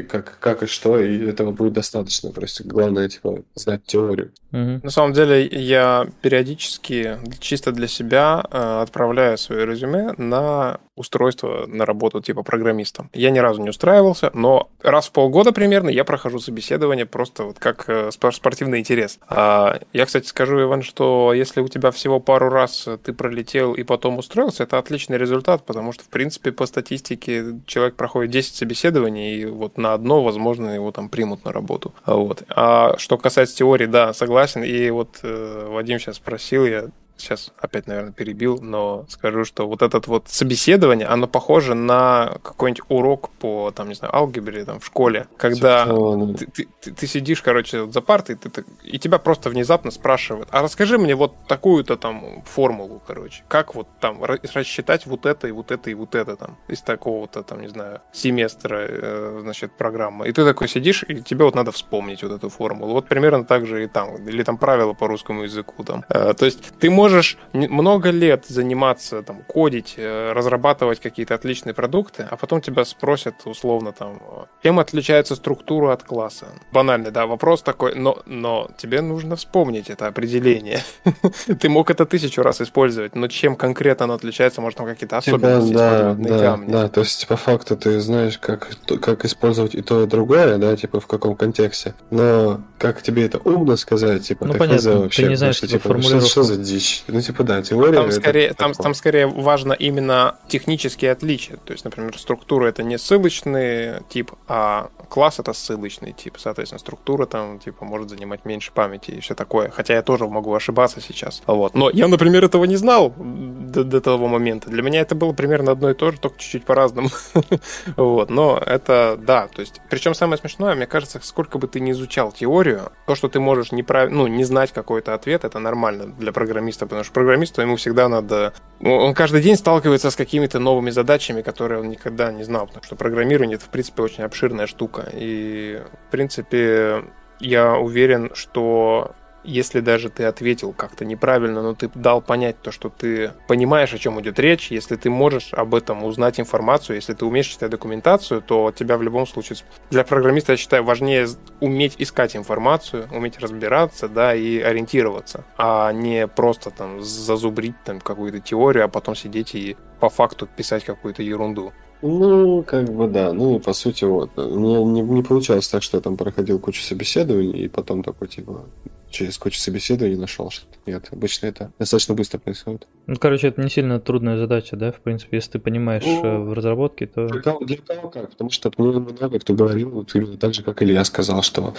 как, как и что, и этого будет достаточно. Просто главное, типа, знать теорию. Угу. На самом деле, я периодически чисто для себя э, отправляю свое резюме на устройство на работу типа программистом. Я ни разу не устраивался, но раз в полгода примерно я прохожу собеседование просто вот как э, спортивный интерес. А, я, кстати, скажу, Иван, что если у тебя всего пару раз ты пролетел и потом устроился, это отличный результат, потому что, в принципе, по статистике человек проходит 10 собеседований, и вот на одно, возможно, его там примут на работу. Вот. А что касается теории, да, согласен. И вот э, Вадим сейчас спросил, я сейчас опять, наверное, перебил, но скажу, что вот это вот собеседование, оно похоже на какой-нибудь урок по, там, не знаю, алгебре там, в школе, когда ты, ты, ты, ты сидишь, короче, за партой, ты, ты, и тебя просто внезапно спрашивают, а расскажи мне вот такую-то там формулу, короче, как вот там рассчитать вот это и вот это и вот это там из такого-то там, не знаю, семестра, э, значит, программы. И ты такой сидишь, и тебе вот надо вспомнить вот эту формулу. Вот примерно так же и там, или там правила по русскому языку там. Э, то есть ты можешь много лет заниматься, там, кодить, э, разрабатывать какие-то отличные продукты, а потом тебя спросят условно там, чем отличается структура от класса. Банальный, да, вопрос такой, но, но тебе нужно вспомнить это определение. *laughs* Ты мог это тысячу раз использовать, но чем конкретно оно отличается, может, там какие-то типа, особенности да, да, да, то есть по факту ты знаешь, как, как использовать и то, и другое, да, типа в каком контексте, но как тебе это умно сказать, типа, ну, понятно, вообще, ты не знаешь, что, типа, что, что за дичь? Ну, типа, да, теория... Там скорее, там, там скорее важно именно технические отличия, то есть, например, структура это не ссылочный тип, а класс это ссылочный тип, соответственно, структура там, типа, может занимать меньше памяти и все такое, хотя я тоже могу ошибаться сейчас, вот. Но я, например, этого не знал до, до того момента. Для меня это было примерно одно и то же, только чуть-чуть по-разному. *laughs* вот. Но это, да, то есть, причем самое смешное, мне кажется, сколько бы ты ни изучал теорию, то, что ты можешь неправ... ну, не знать какой-то ответ, это нормально для программиста, потому что программисту ему всегда надо... Он каждый день сталкивается с какими-то новыми задачами, которые он никогда не знал, потому что программирование это, в принципе, очень обширная штука. И, в принципе, я уверен, что если даже ты ответил как-то неправильно, но ты дал понять то, что ты понимаешь, о чем идет речь, если ты можешь об этом узнать информацию, если ты умеешь читать документацию, то тебя в любом случае... Для программиста, я считаю, важнее уметь искать информацию, уметь разбираться, да, и ориентироваться, а не просто там зазубрить там какую-то теорию, а потом сидеть и по факту писать какую-то ерунду. Ну, как бы да. Ну по сути вот. Не, не, не получалось так, что я там проходил кучу собеседований и потом такой типа через кучу собеседований нашел что Нет, обычно это достаточно быстро происходит. Ну, короче, это не сильно трудная задача, да, в принципе, если ты понимаешь ну, э, в разработке, то... Для кого, для кого как, потому что мне много кто говорил, вот именно так же, как Илья сказал, что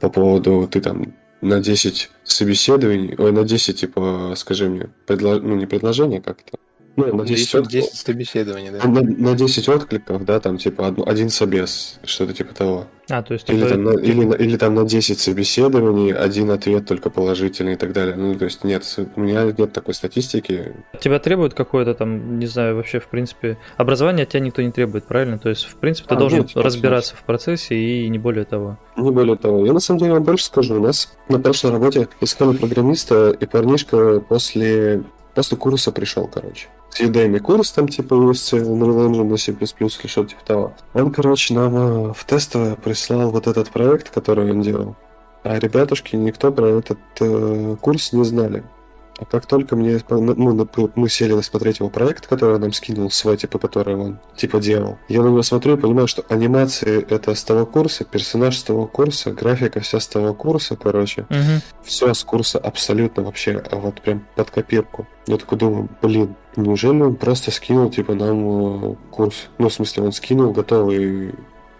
по поводу ты там на 10 собеседований, ой, на 10, типа, скажи мне, предло... ну, не предложение как-то, ну, на 10, 10, 10 собеседований, да. На, на 10 откликов, да, там типа один собес, что-то типа того. А, то есть... Или, типа... там, на, или, или там на 10 собеседований один ответ только положительный и так далее. Ну, то есть нет, у меня нет такой статистики. Тебя требует какое-то там, не знаю, вообще, в принципе, образование от тебя никто не требует, правильно? То есть, в принципе, ты а, должен нет, разбираться нет. в процессе и не более того. Не более того. Я на самом деле вам больше скажу. У нас на прошлой работе искали программиста, и парнишка после После курса пришел, короче. С Udemy курс там, типа, есть Unreal Engine на C++ или что-то типа того. Он, короче, нам э, в тестовое прислал вот этот проект, который он делал. А ребятушки, никто про этот э, курс не знали. А как только мне, ну, мы сели смотреть его проект, который он нам скинул, свой, типа, который он, типа, делал, я на него смотрю и понимаю, что анимации это с того курса, персонаж с того курса, графика вся с того курса, короче. Угу. Все с курса абсолютно вообще, а вот прям под копирку. Я такой думаю, блин, неужели он просто скинул, типа, нам э, курс? Ну, в смысле, он скинул готовый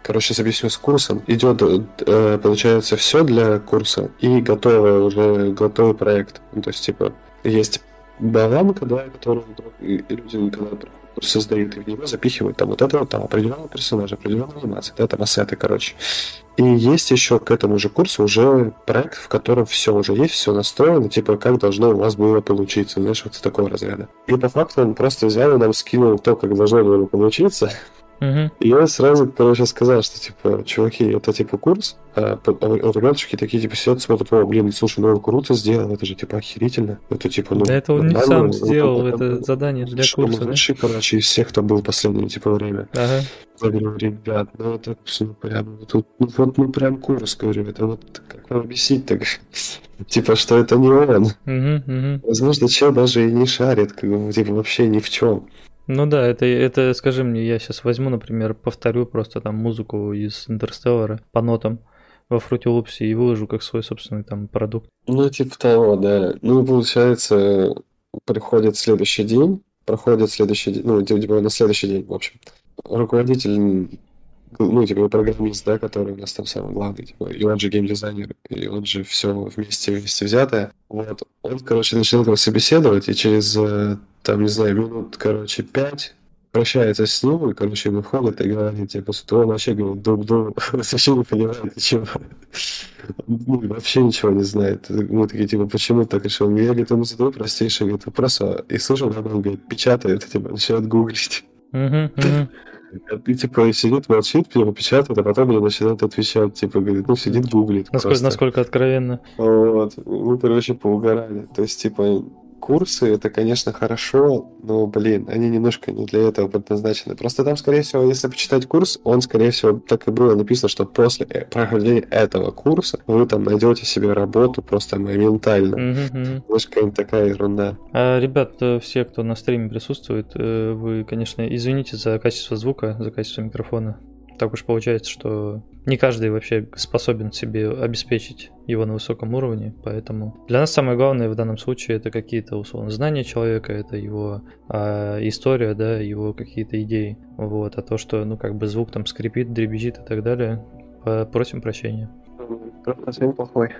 Короче, с объясню с курсом. Идет, э, получается, все для курса и готовый уже готовый проект. Ну, то есть, типа, есть баланка, да, которую люди, когда создают и в него запихивают там вот это вот там определенного персонажа, определенную анимацию, да, там ассеты, короче. И есть еще к этому же курсу уже проект, в котором все уже есть, все настроено, типа как должно у вас было получиться, знаешь, вот с такого разряда. И по факту он просто взял и нам скинул то, как должно было получиться, Угу. И я сразу, короче, сказал, что, типа, чуваки, это, типа, курс, а, а, ребятушки такие, типа, сидят, смотрят, о, блин, слушай, ну он круто сделал, это же, типа, охерительно. Это, типа, ну... Да это он не сам сделал, это, это задание для курса, да? лучший, короче, из всех, кто был в последнее, типа, время. Ага. Я говорю, ребят, ну это все прям, тут, ну вот, ну прям курс, говорю, это вот, как вам объяснить так, *laughs* типа, что это не он. Возможно, чел даже и не шарит, как типа, вообще ни в чем. Ну да, это, это, скажи мне, я сейчас возьму, например, повторю просто там музыку из Интерстеллара по нотам во Loops и выложу как свой собственный там продукт. Ну, типа того, да. Ну, получается, приходит следующий день, проходит следующий день, ну, типа на следующий день, в общем. Руководитель ну, типа, программист, да, который у нас там самый главный, типа, и он же геймдизайнер, и он же все вместе, вместе взятое. Вот. Он, короче, начинает его собеседовать, и через, э, там, не знаю, минут, короче, пять прощается с ним, и, короче, выходит и говорит, типа, что он вообще говорит, дуб дуб *laughs* вообще не понимает ничего. Ну, вообще ничего не знает. Мы такие, типа, почему так решил? Я, говорит, ему задаю простейший говорит, вопрос, и слышал, как он, говорит, печатает, типа, начинает гуглить. И типа сидит, молчит, печатает, а потом мне начинает отвечать, типа, говорит, ну, сидит, гуглит. Насколько, насколько откровенно. Вот. Мы, короче, поугорали. То есть, типа, курсы, это, конечно, хорошо, но, блин, они немножко не для этого предназначены. Просто там, скорее всего, если почитать курс, он, скорее всего, так и было написано, что после э, прохождения этого курса вы там найдете себе работу просто моментально. Mm-hmm. Такая ерунда. А, ребят, э, все, кто на стриме присутствует, э, вы, конечно, извините за качество звука, за качество микрофона. Так уж получается, что не каждый вообще способен себе обеспечить его на высоком уровне, поэтому для нас самое главное в данном случае это какие-то условно знания человека, это его а, история, да, его какие-то идеи, вот, а то, что, ну, как бы звук там скрипит, дребезжит и так далее, просим прощения. Просто плохой.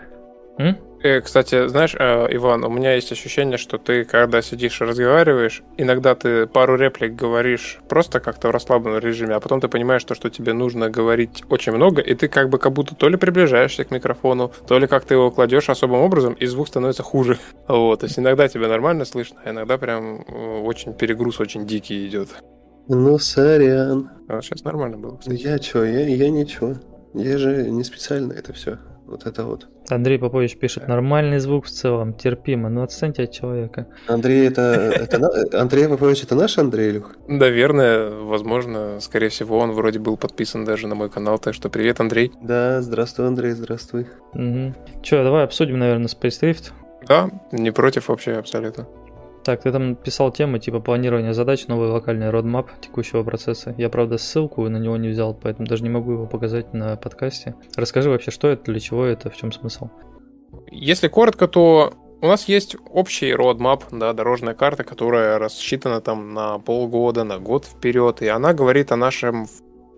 М? Э, кстати, знаешь, э, Иван, у меня есть ощущение, что ты, когда сидишь и разговариваешь, иногда ты пару реплик говоришь просто как-то в расслабленном режиме, а потом ты понимаешь, то, что тебе нужно говорить очень много, и ты как бы как будто то ли приближаешься к микрофону, то ли как ты его кладешь особым образом, и звук становится хуже. *laughs* Вот, то есть иногда тебя нормально слышно, а иногда прям э, очень перегруз очень дикий идет. Ну, сорян. А сейчас нормально было, кстати. Я чё, я, я ничего. Я же не специально это все. Вот это вот. Андрей Попович пишет, нормальный звук в целом, терпимо, но отстаньте от человека. Андрей, это, это Андрей Попович, это наш Андрей, Илюх? Наверное, возможно, скорее всего, он вроде был подписан даже на мой канал, так что привет, Андрей. Да, здравствуй, Андрей, здравствуй. Угу. Че, давай обсудим, наверное, Space Rift. Да, не против вообще абсолютно. Так, ты там писал темы типа планирования задач, новый локальный родмап текущего процесса. Я, правда, ссылку на него не взял, поэтому даже не могу его показать на подкасте. Расскажи вообще, что это, для чего это, в чем смысл? Если коротко, то у нас есть общий roadmap, да, дорожная карта, которая рассчитана там на полгода, на год вперед, и она говорит о нашем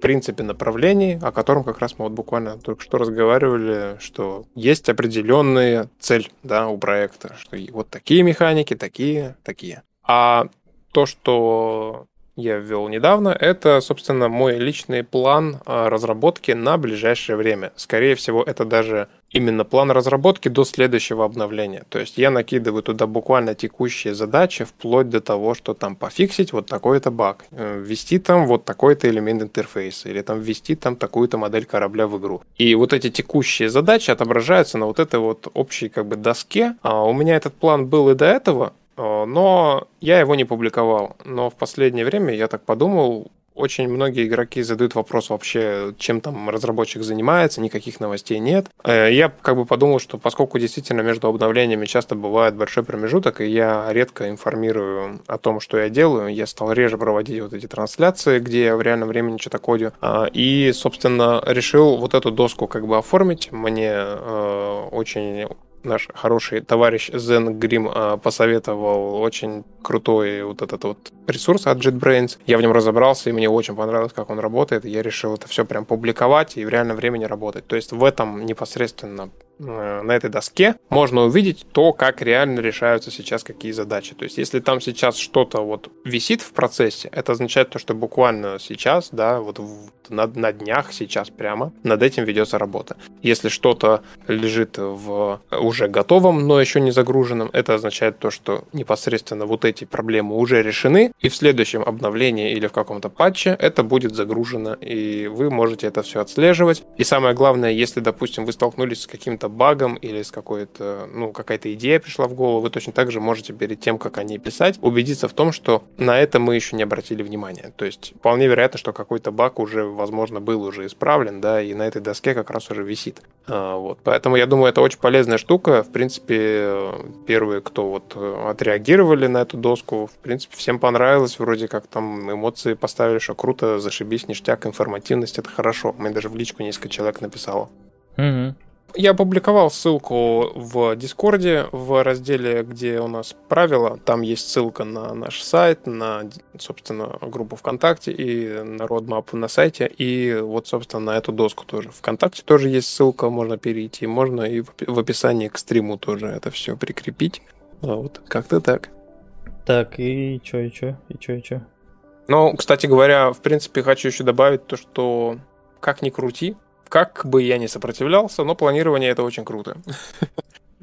принципе направлений, о котором как раз мы вот буквально только что разговаривали, что есть определенная цель да, у проекта, что вот такие механики, такие, такие. А то, что я ввел недавно, это, собственно, мой личный план а, разработки на ближайшее время. Скорее всего, это даже именно план разработки до следующего обновления. То есть я накидываю туда буквально текущие задачи, вплоть до того, что там пофиксить вот такой-то баг, э, ввести там вот такой-то элемент интерфейса, или там ввести там такую-то модель корабля в игру. И вот эти текущие задачи отображаются на вот этой вот общей как бы доске. А у меня этот план был и до этого, э, но я его не публиковал. Но в последнее время я так подумал, очень многие игроки задают вопрос вообще, чем там разработчик занимается, никаких новостей нет. Э, я как бы подумал, что поскольку действительно между обновлениями часто бывает большой промежуток, и я редко информирую о том, что я делаю, я стал реже проводить вот эти трансляции, где я в реальном времени что-то кодю. А, и, собственно, решил вот эту доску как бы оформить. Мне э, очень наш хороший товарищ Zen Grim а, посоветовал очень крутой вот этот вот ресурс от JetBrains. Я в нем разобрался, и мне очень понравилось, как он работает. Я решил это все прям публиковать и в реальном времени работать. То есть в этом непосредственно на этой доске можно увидеть то, как реально решаются сейчас какие задачи. То есть, если там сейчас что-то вот висит в процессе, это означает то, что буквально сейчас, да, вот на, на днях сейчас прямо над этим ведется работа. Если что-то лежит в уже готовом, но еще не загруженном, это означает то, что непосредственно вот эти проблемы уже решены, и в следующем обновлении или в каком-то патче это будет загружено, и вы можете это все отслеживать. И самое главное, если, допустим, вы столкнулись с каким-то багом или с какой-то, ну, какая-то идея пришла в голову, вы точно так же можете перед тем, как о ней писать, убедиться в том, что на это мы еще не обратили внимания. То есть вполне вероятно, что какой-то баг уже, возможно, был уже исправлен, да, и на этой доске как раз уже висит. А, вот. Поэтому я думаю, это очень полезная штука. В принципе, первые, кто вот отреагировали на эту доску, в принципе, всем понравилось. Вроде как там эмоции поставили, что круто, зашибись, ништяк, информативность, это хорошо. Мне даже в личку несколько человек написало. Угу. Я опубликовал ссылку в Дискорде, в разделе, где у нас правила. Там есть ссылка на наш сайт, на, собственно, группу ВКонтакте и на родмап на сайте. И вот, собственно, на эту доску тоже. ВКонтакте тоже есть ссылка, можно перейти. Можно и в описании к стриму тоже это все прикрепить. А вот, как-то так. Так, и чё, и чё, и чё, и чё? Ну, кстати говоря, в принципе, хочу еще добавить то, что как ни крути, как бы я ни сопротивлялся, но планирование это очень круто.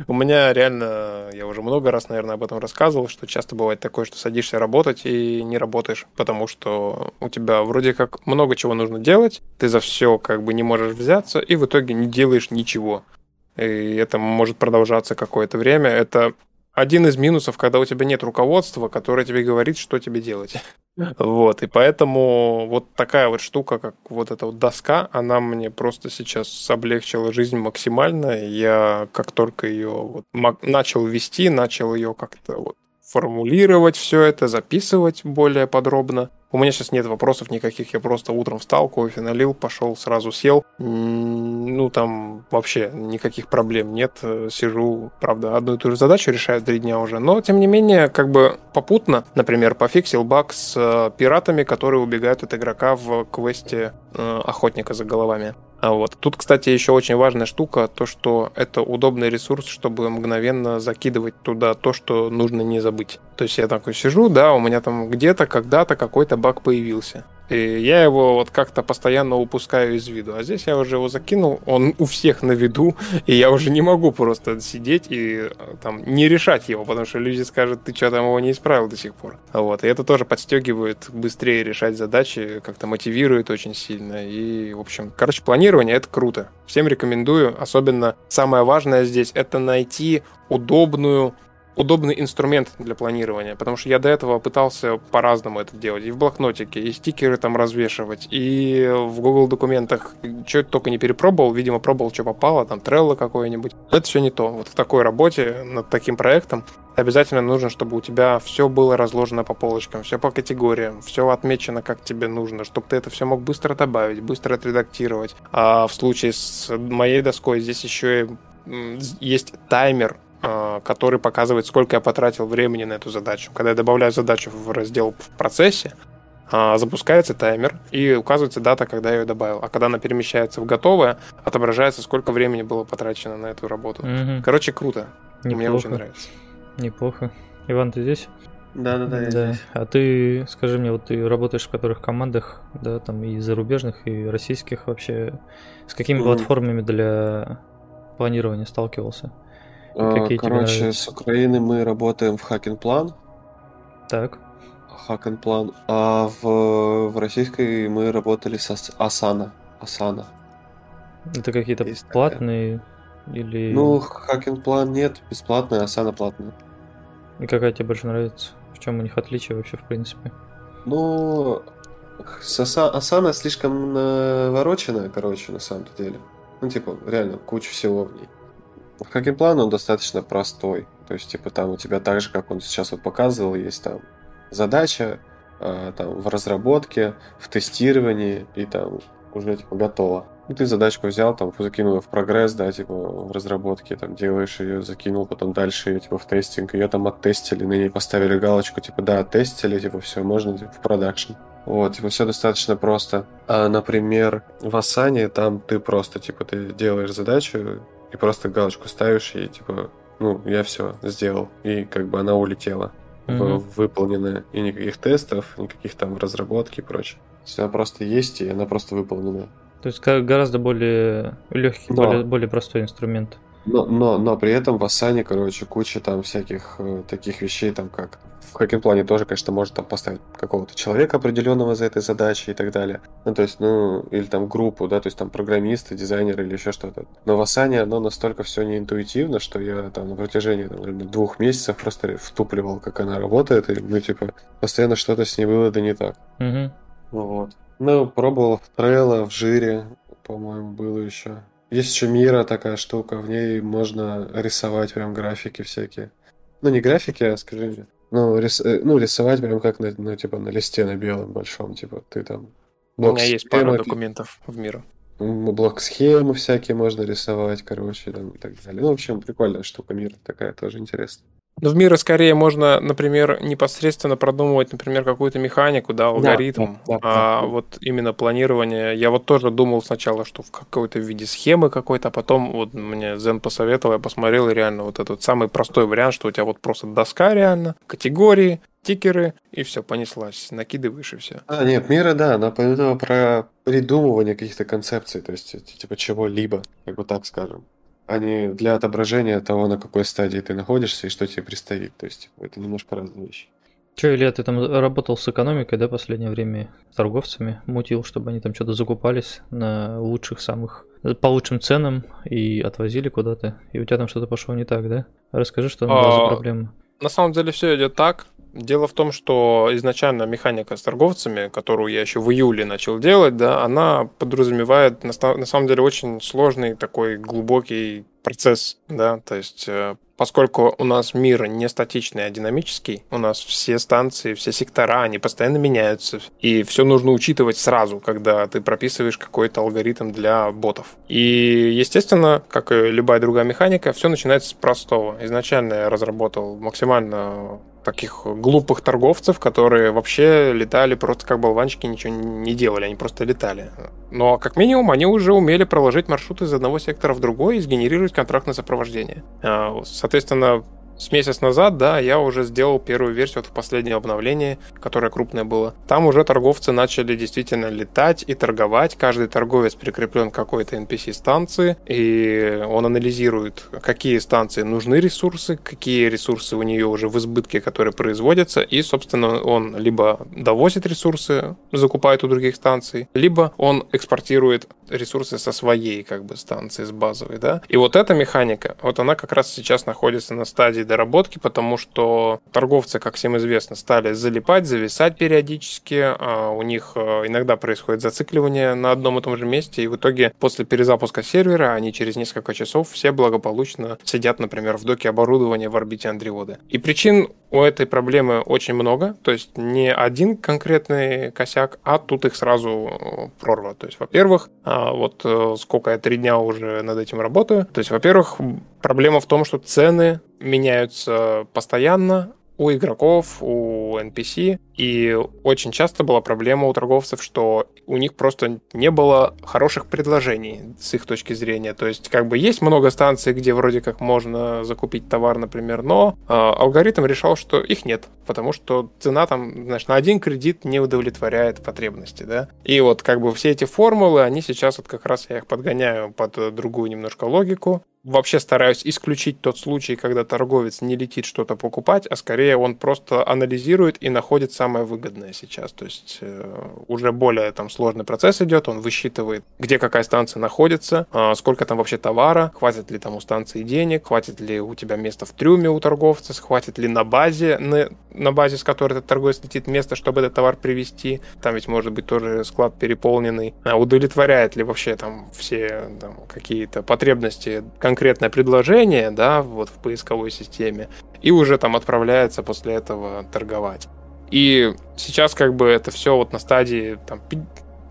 У меня реально, я уже много раз, наверное, об этом рассказывал, что часто бывает такое, что садишься работать и не работаешь, потому что у тебя вроде как много чего нужно делать, ты за все как бы не можешь взяться, и в итоге не делаешь ничего. И это может продолжаться какое-то время. Это один из минусов, когда у тебя нет руководства, которое тебе говорит, что тебе делать. Вот, и поэтому вот такая вот штука, как вот эта вот доска, она мне просто сейчас облегчила жизнь максимально. Я как только ее вот начал вести, начал ее как-то вот формулировать все это, записывать более подробно. У меня сейчас нет вопросов никаких, я просто утром встал, кофе налил, пошел, сразу сел. Ну, там вообще никаких проблем нет. Сижу, правда, одну и ту же задачу решаю три дня уже. Но, тем не менее, как бы попутно, например, пофиксил баг с э, пиратами, которые убегают от игрока в квесте э, охотника за головами. А вот. Тут, кстати, еще очень важная штука, то, что это удобный ресурс, чтобы мгновенно закидывать туда то, что нужно не забыть. То есть я такой сижу, да, у меня там где-то, когда-то какой-то баг появился. И я его вот как-то постоянно упускаю из виду. А здесь я уже его закинул, он у всех на виду, и я уже не могу просто сидеть и э, там не решать его, потому что люди скажут, ты что там его не исправил до сих пор. Вот. И это тоже подстегивает быстрее решать задачи, как-то мотивирует очень сильно. И, в общем, короче, планирование это круто. Всем рекомендую. Особенно самое важное здесь это найти удобную удобный инструмент для планирования, потому что я до этого пытался по-разному это делать. И в блокнотике, и стикеры там развешивать, и в Google документах, что только не перепробовал, видимо, пробовал, что попало, там Trello какое-нибудь. Это все не то. Вот в такой работе над таким проектом обязательно нужно, чтобы у тебя все было разложено по полочкам, все по категориям, все отмечено, как тебе нужно, чтобы ты это все мог быстро добавить, быстро отредактировать. А в случае с моей доской здесь еще и есть таймер который показывает, сколько я потратил времени на эту задачу. Когда я добавляю задачу в раздел в процессе, а, запускается таймер и указывается дата, когда я ее добавил. А когда она перемещается в готовое, отображается, сколько времени было потрачено на эту работу. Угу. Короче, круто. Неплохо. Мне очень нравится. Неплохо. Иван, ты здесь? Да, да, да. да. Здесь. А ты, скажи мне, вот ты работаешь в которых командах, да, там и зарубежных, и российских вообще, с какими mm. платформами для планирования сталкивался? А, Какие Короче, с Украины мы работаем в Хакенплан. Так. Хакенплан. А в, в российской мы работали с Асана. Асана. Это какие-то Есть платные такая. или... Ну, Хакенплан нет, бесплатная, Асана платная. И какая тебе больше нравится? В чем у них отличие вообще, в принципе? Ну, Аса... Асана слишком навороченная, короче, на самом деле. Ну, типа, реально, куча всего в ней. Хакинплан, он достаточно простой. То есть, типа, там у тебя так же, как он сейчас вот показывал, есть там задача э, там, в разработке, в тестировании, и там уже типа готово. И ты задачку взял, там, закинул ее в прогресс, да, типа, в разработке, там, делаешь ее, закинул, потом дальше ее, типа, в тестинг, ее там оттестили, на ней поставили галочку, типа, да, оттестили, типа, все, можно, типа, в продакшн. Вот, типа, все достаточно просто. А, например, в Асане там ты просто, типа, ты делаешь задачу, и просто галочку ставишь, и типа, ну, я все сделал, и как бы она улетела, mm-hmm. выполненная, и никаких тестов, никаких там разработки и прочее. Она просто есть, и она просто выполнена. То есть гораздо более легкий, Но... более, более простой инструмент. Но, но, но при этом в Асане, короче, куча там всяких э, таких вещей, там как в хакинг-плане тоже, конечно, может там поставить какого-то человека определенного за этой задачей и так далее. Ну, то есть, ну, или там группу, да, то есть там программисты, дизайнеры или еще что-то. Но в Асане оно настолько все неинтуитивно, что я там на протяжении там, наверное, двух месяцев просто втупливал, как она работает, и, ну, типа, постоянно что-то с ней было да не так. Угу. Вот. Ну, пробовал в Trello, в Жире, по-моему, было еще. Есть еще Мира такая штука, в ней можно рисовать прям графики всякие. Ну, не графики, а, скажи мне, ну, рис... Э, ну рисовать прям как на, ну, типа, на листе на белом большом, типа, ты там... У меня есть пара документов в Миру. блок-схемы всякие можно рисовать, короче, там, и так далее. Ну, в общем, прикольная штука, мир такая тоже интересная. Но в мире скорее можно, например, непосредственно продумывать, например, какую-то механику, да, алгоритм, да, да, а да. вот именно планирование. Я вот тоже думал сначала, что в какой-то виде схемы какой-то, а потом вот мне Zen посоветовал, я посмотрел, и реально вот этот самый простой вариант, что у тебя вот просто доска реально, категории, стикеры, и все, понеслась. Накидываешь и все. А, нет, мира, да, она помимо про придумывание каких-то концепций, то есть типа чего-либо, как бы так скажем а не для отображения того, на какой стадии ты находишься и что тебе предстоит. То есть это немножко разные вещи. Че, Илья, ты там работал с экономикой, да, последнее время, с торговцами, мутил, чтобы они там что-то закупались на лучших самых, по лучшим ценам и отвозили куда-то, и у тебя там что-то пошло не так, да? Расскажи, что там а, за проблема. На самом деле все идет так. Дело в том, что изначально механика с торговцами, которую я еще в июле начал делать, да, она подразумевает на, на самом деле очень сложный такой глубокий процесс, да, то есть э, поскольку у нас мир не статичный, а динамический, у нас все станции, все сектора, они постоянно меняются, и все нужно учитывать сразу, когда ты прописываешь какой-то алгоритм для ботов. И, естественно, как и любая другая механика, все начинается с простого. Изначально я разработал максимально таких глупых торговцев, которые вообще летали просто как болванчики, ничего не делали, они просто летали. Но как минимум они уже умели проложить маршрут из одного сектора в другой и сгенерировать контрактное сопровождение. А, соответственно, с месяц назад, да, я уже сделал первую версию от последнего обновления, которое крупное было. Там уже торговцы начали действительно летать и торговать. Каждый торговец прикреплен к какой-то NPC-станции, и он анализирует, какие станции нужны ресурсы, какие ресурсы у нее уже в избытке, которые производятся, и, собственно, он либо довозит ресурсы, закупает у других станций, либо он экспортирует ресурсы со своей как бы станции, с базовой, да. И вот эта механика, вот она как раз сейчас находится на стадии доработки, потому что торговцы, как всем известно, стали залипать, зависать периодически. А у них э, иногда происходит зацикливание на одном и том же месте, и в итоге после перезапуска сервера они через несколько часов все благополучно сидят, например, в доке оборудования в орбите Андриоды. И причин у этой проблемы очень много, то есть не один конкретный косяк, а тут их сразу прорва. То есть, во-первых, а, вот э, сколько я три дня уже над этим работаю, то есть, во-первых, проблема в том, что цены меняются постоянно, у игроков, у NPC. И очень часто была проблема у торговцев, что у них просто не было хороших предложений с их точки зрения. То есть, как бы есть много станций, где вроде как можно закупить товар, например, но э, алгоритм решал, что их нет, потому что цена там, знаешь, на один кредит не удовлетворяет потребности, да. И вот как бы все эти формулы, они сейчас вот как раз я их подгоняю под другую немножко логику вообще стараюсь исключить тот случай, когда торговец не летит что-то покупать, а скорее он просто анализирует и находит самое выгодное сейчас. То есть э, уже более там сложный процесс идет, он высчитывает, где какая станция находится, э, сколько там вообще товара, хватит ли там у станции денег, хватит ли у тебя места в трюме у торговца, хватит ли на базе, на, на базе, с которой этот торговец летит, место, чтобы этот товар привезти. Там ведь может быть тоже склад переполненный. А удовлетворяет ли вообще там все там, какие-то потребности конкретное предложение, да, вот в поисковой системе, и уже там отправляется после этого торговать. И сейчас как бы это все вот на стадии, там,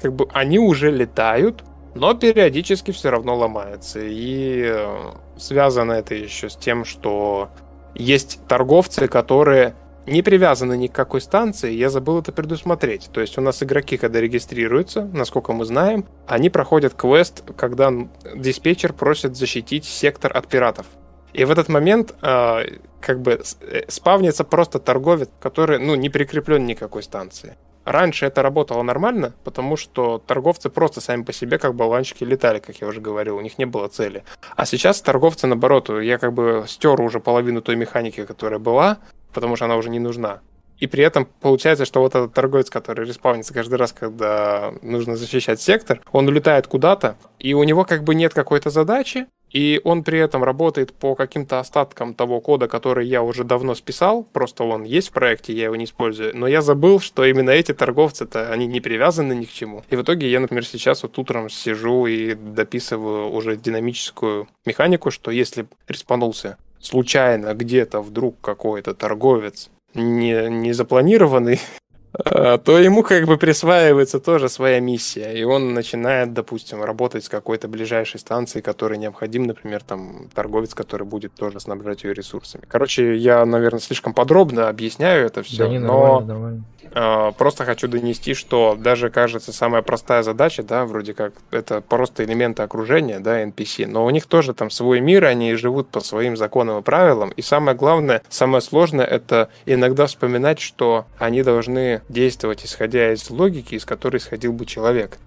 как бы они уже летают, но периодически все равно ломается. И э, связано это еще с тем, что есть торговцы, которые не привязаны ни к какой станции, я забыл это предусмотреть. То есть у нас игроки, когда регистрируются, насколько мы знаем, они проходят квест, когда диспетчер просит защитить сектор от пиратов. И в этот момент э, как бы э, спавнится просто торговец, который ну, не прикреплен никакой станции. Раньше это работало нормально, потому что торговцы просто сами по себе как болванчики летали, как я уже говорил, у них не было цели. А сейчас торговцы, наоборот, я как бы стер уже половину той механики, которая была, потому что она уже не нужна. И при этом получается, что вот этот торговец, который респаунится каждый раз, когда нужно защищать сектор, он улетает куда-то, и у него как бы нет какой-то задачи, и он при этом работает по каким-то остаткам того кода, который я уже давно списал, просто он есть в проекте, я его не использую, но я забыл, что именно эти торговцы-то, они не привязаны ни к чему. И в итоге я, например, сейчас вот утром сижу и дописываю уже динамическую механику, что если респанулся случайно где-то вдруг какой-то торговец не, не запланированный *laughs* то ему как бы присваивается тоже своя миссия, и он начинает, допустим, работать с какой-то ближайшей станцией, которой необходим, например, там торговец, который будет тоже снабжать ее ресурсами. Короче, я, наверное, слишком подробно объясняю это все, да не, но нормально, нормально. А, просто хочу донести, что даже, кажется, самая простая задача, да, вроде как, это просто элементы окружения, да, NPC, но у них тоже там свой мир, они живут по своим законам и правилам, и самое главное, самое сложное, это иногда вспоминать, что они должны действовать исходя из логики, из которой исходил бы человек.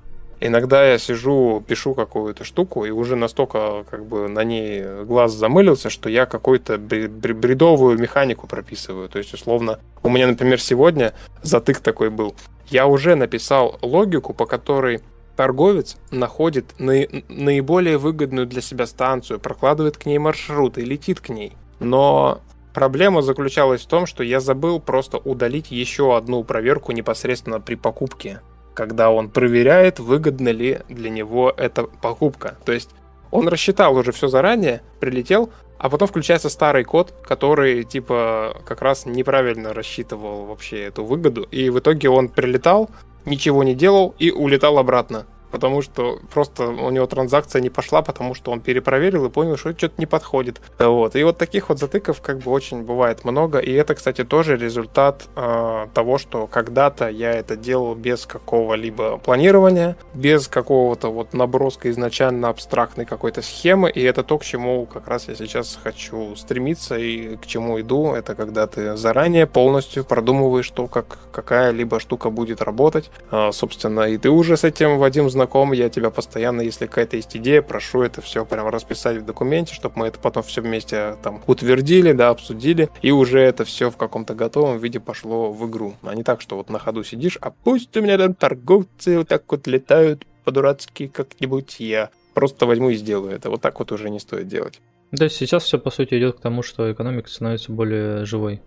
Иногда я сижу, пишу какую-то штуку, и уже настолько как бы на ней глаз замылился, что я какую-то бредовую механику прописываю. То есть, условно, у меня, например, сегодня затык такой был. Я уже написал логику, по которой торговец находит наиболее выгодную для себя станцию, прокладывает к ней маршрут и летит к ней. Но проблема заключалась в том, что я забыл просто удалить еще одну проверку непосредственно при покупке когда он проверяет, выгодна ли для него эта покупка. То есть он рассчитал уже все заранее, прилетел, а потом включается старый код, который типа как раз неправильно рассчитывал вообще эту выгоду. И в итоге он прилетал, ничего не делал и улетал обратно потому что просто у него транзакция не пошла, потому что он перепроверил и понял, что что-то не подходит. Вот. И вот таких вот затыков как бы очень бывает много, и это, кстати, тоже результат э, того, что когда-то я это делал без какого-либо планирования, без какого-то вот наброска изначально абстрактной какой-то схемы, и это то, к чему как раз я сейчас хочу стремиться и к чему иду, это когда ты заранее полностью продумываешь то, как какая-либо штука будет работать, э, собственно, и ты уже с этим, Вадим, знаком, я тебя постоянно, если какая-то есть идея, прошу это все прям расписать в документе, чтобы мы это потом все вместе там утвердили, да, обсудили, и уже это все в каком-то готовом виде пошло в игру. А не так, что вот на ходу сидишь, а пусть у меня там торговцы вот так вот летают по-дурацки как-нибудь, я просто возьму и сделаю это. Вот так вот уже не стоит делать. Да, сейчас все по сути идет к тому, что экономика становится более живой,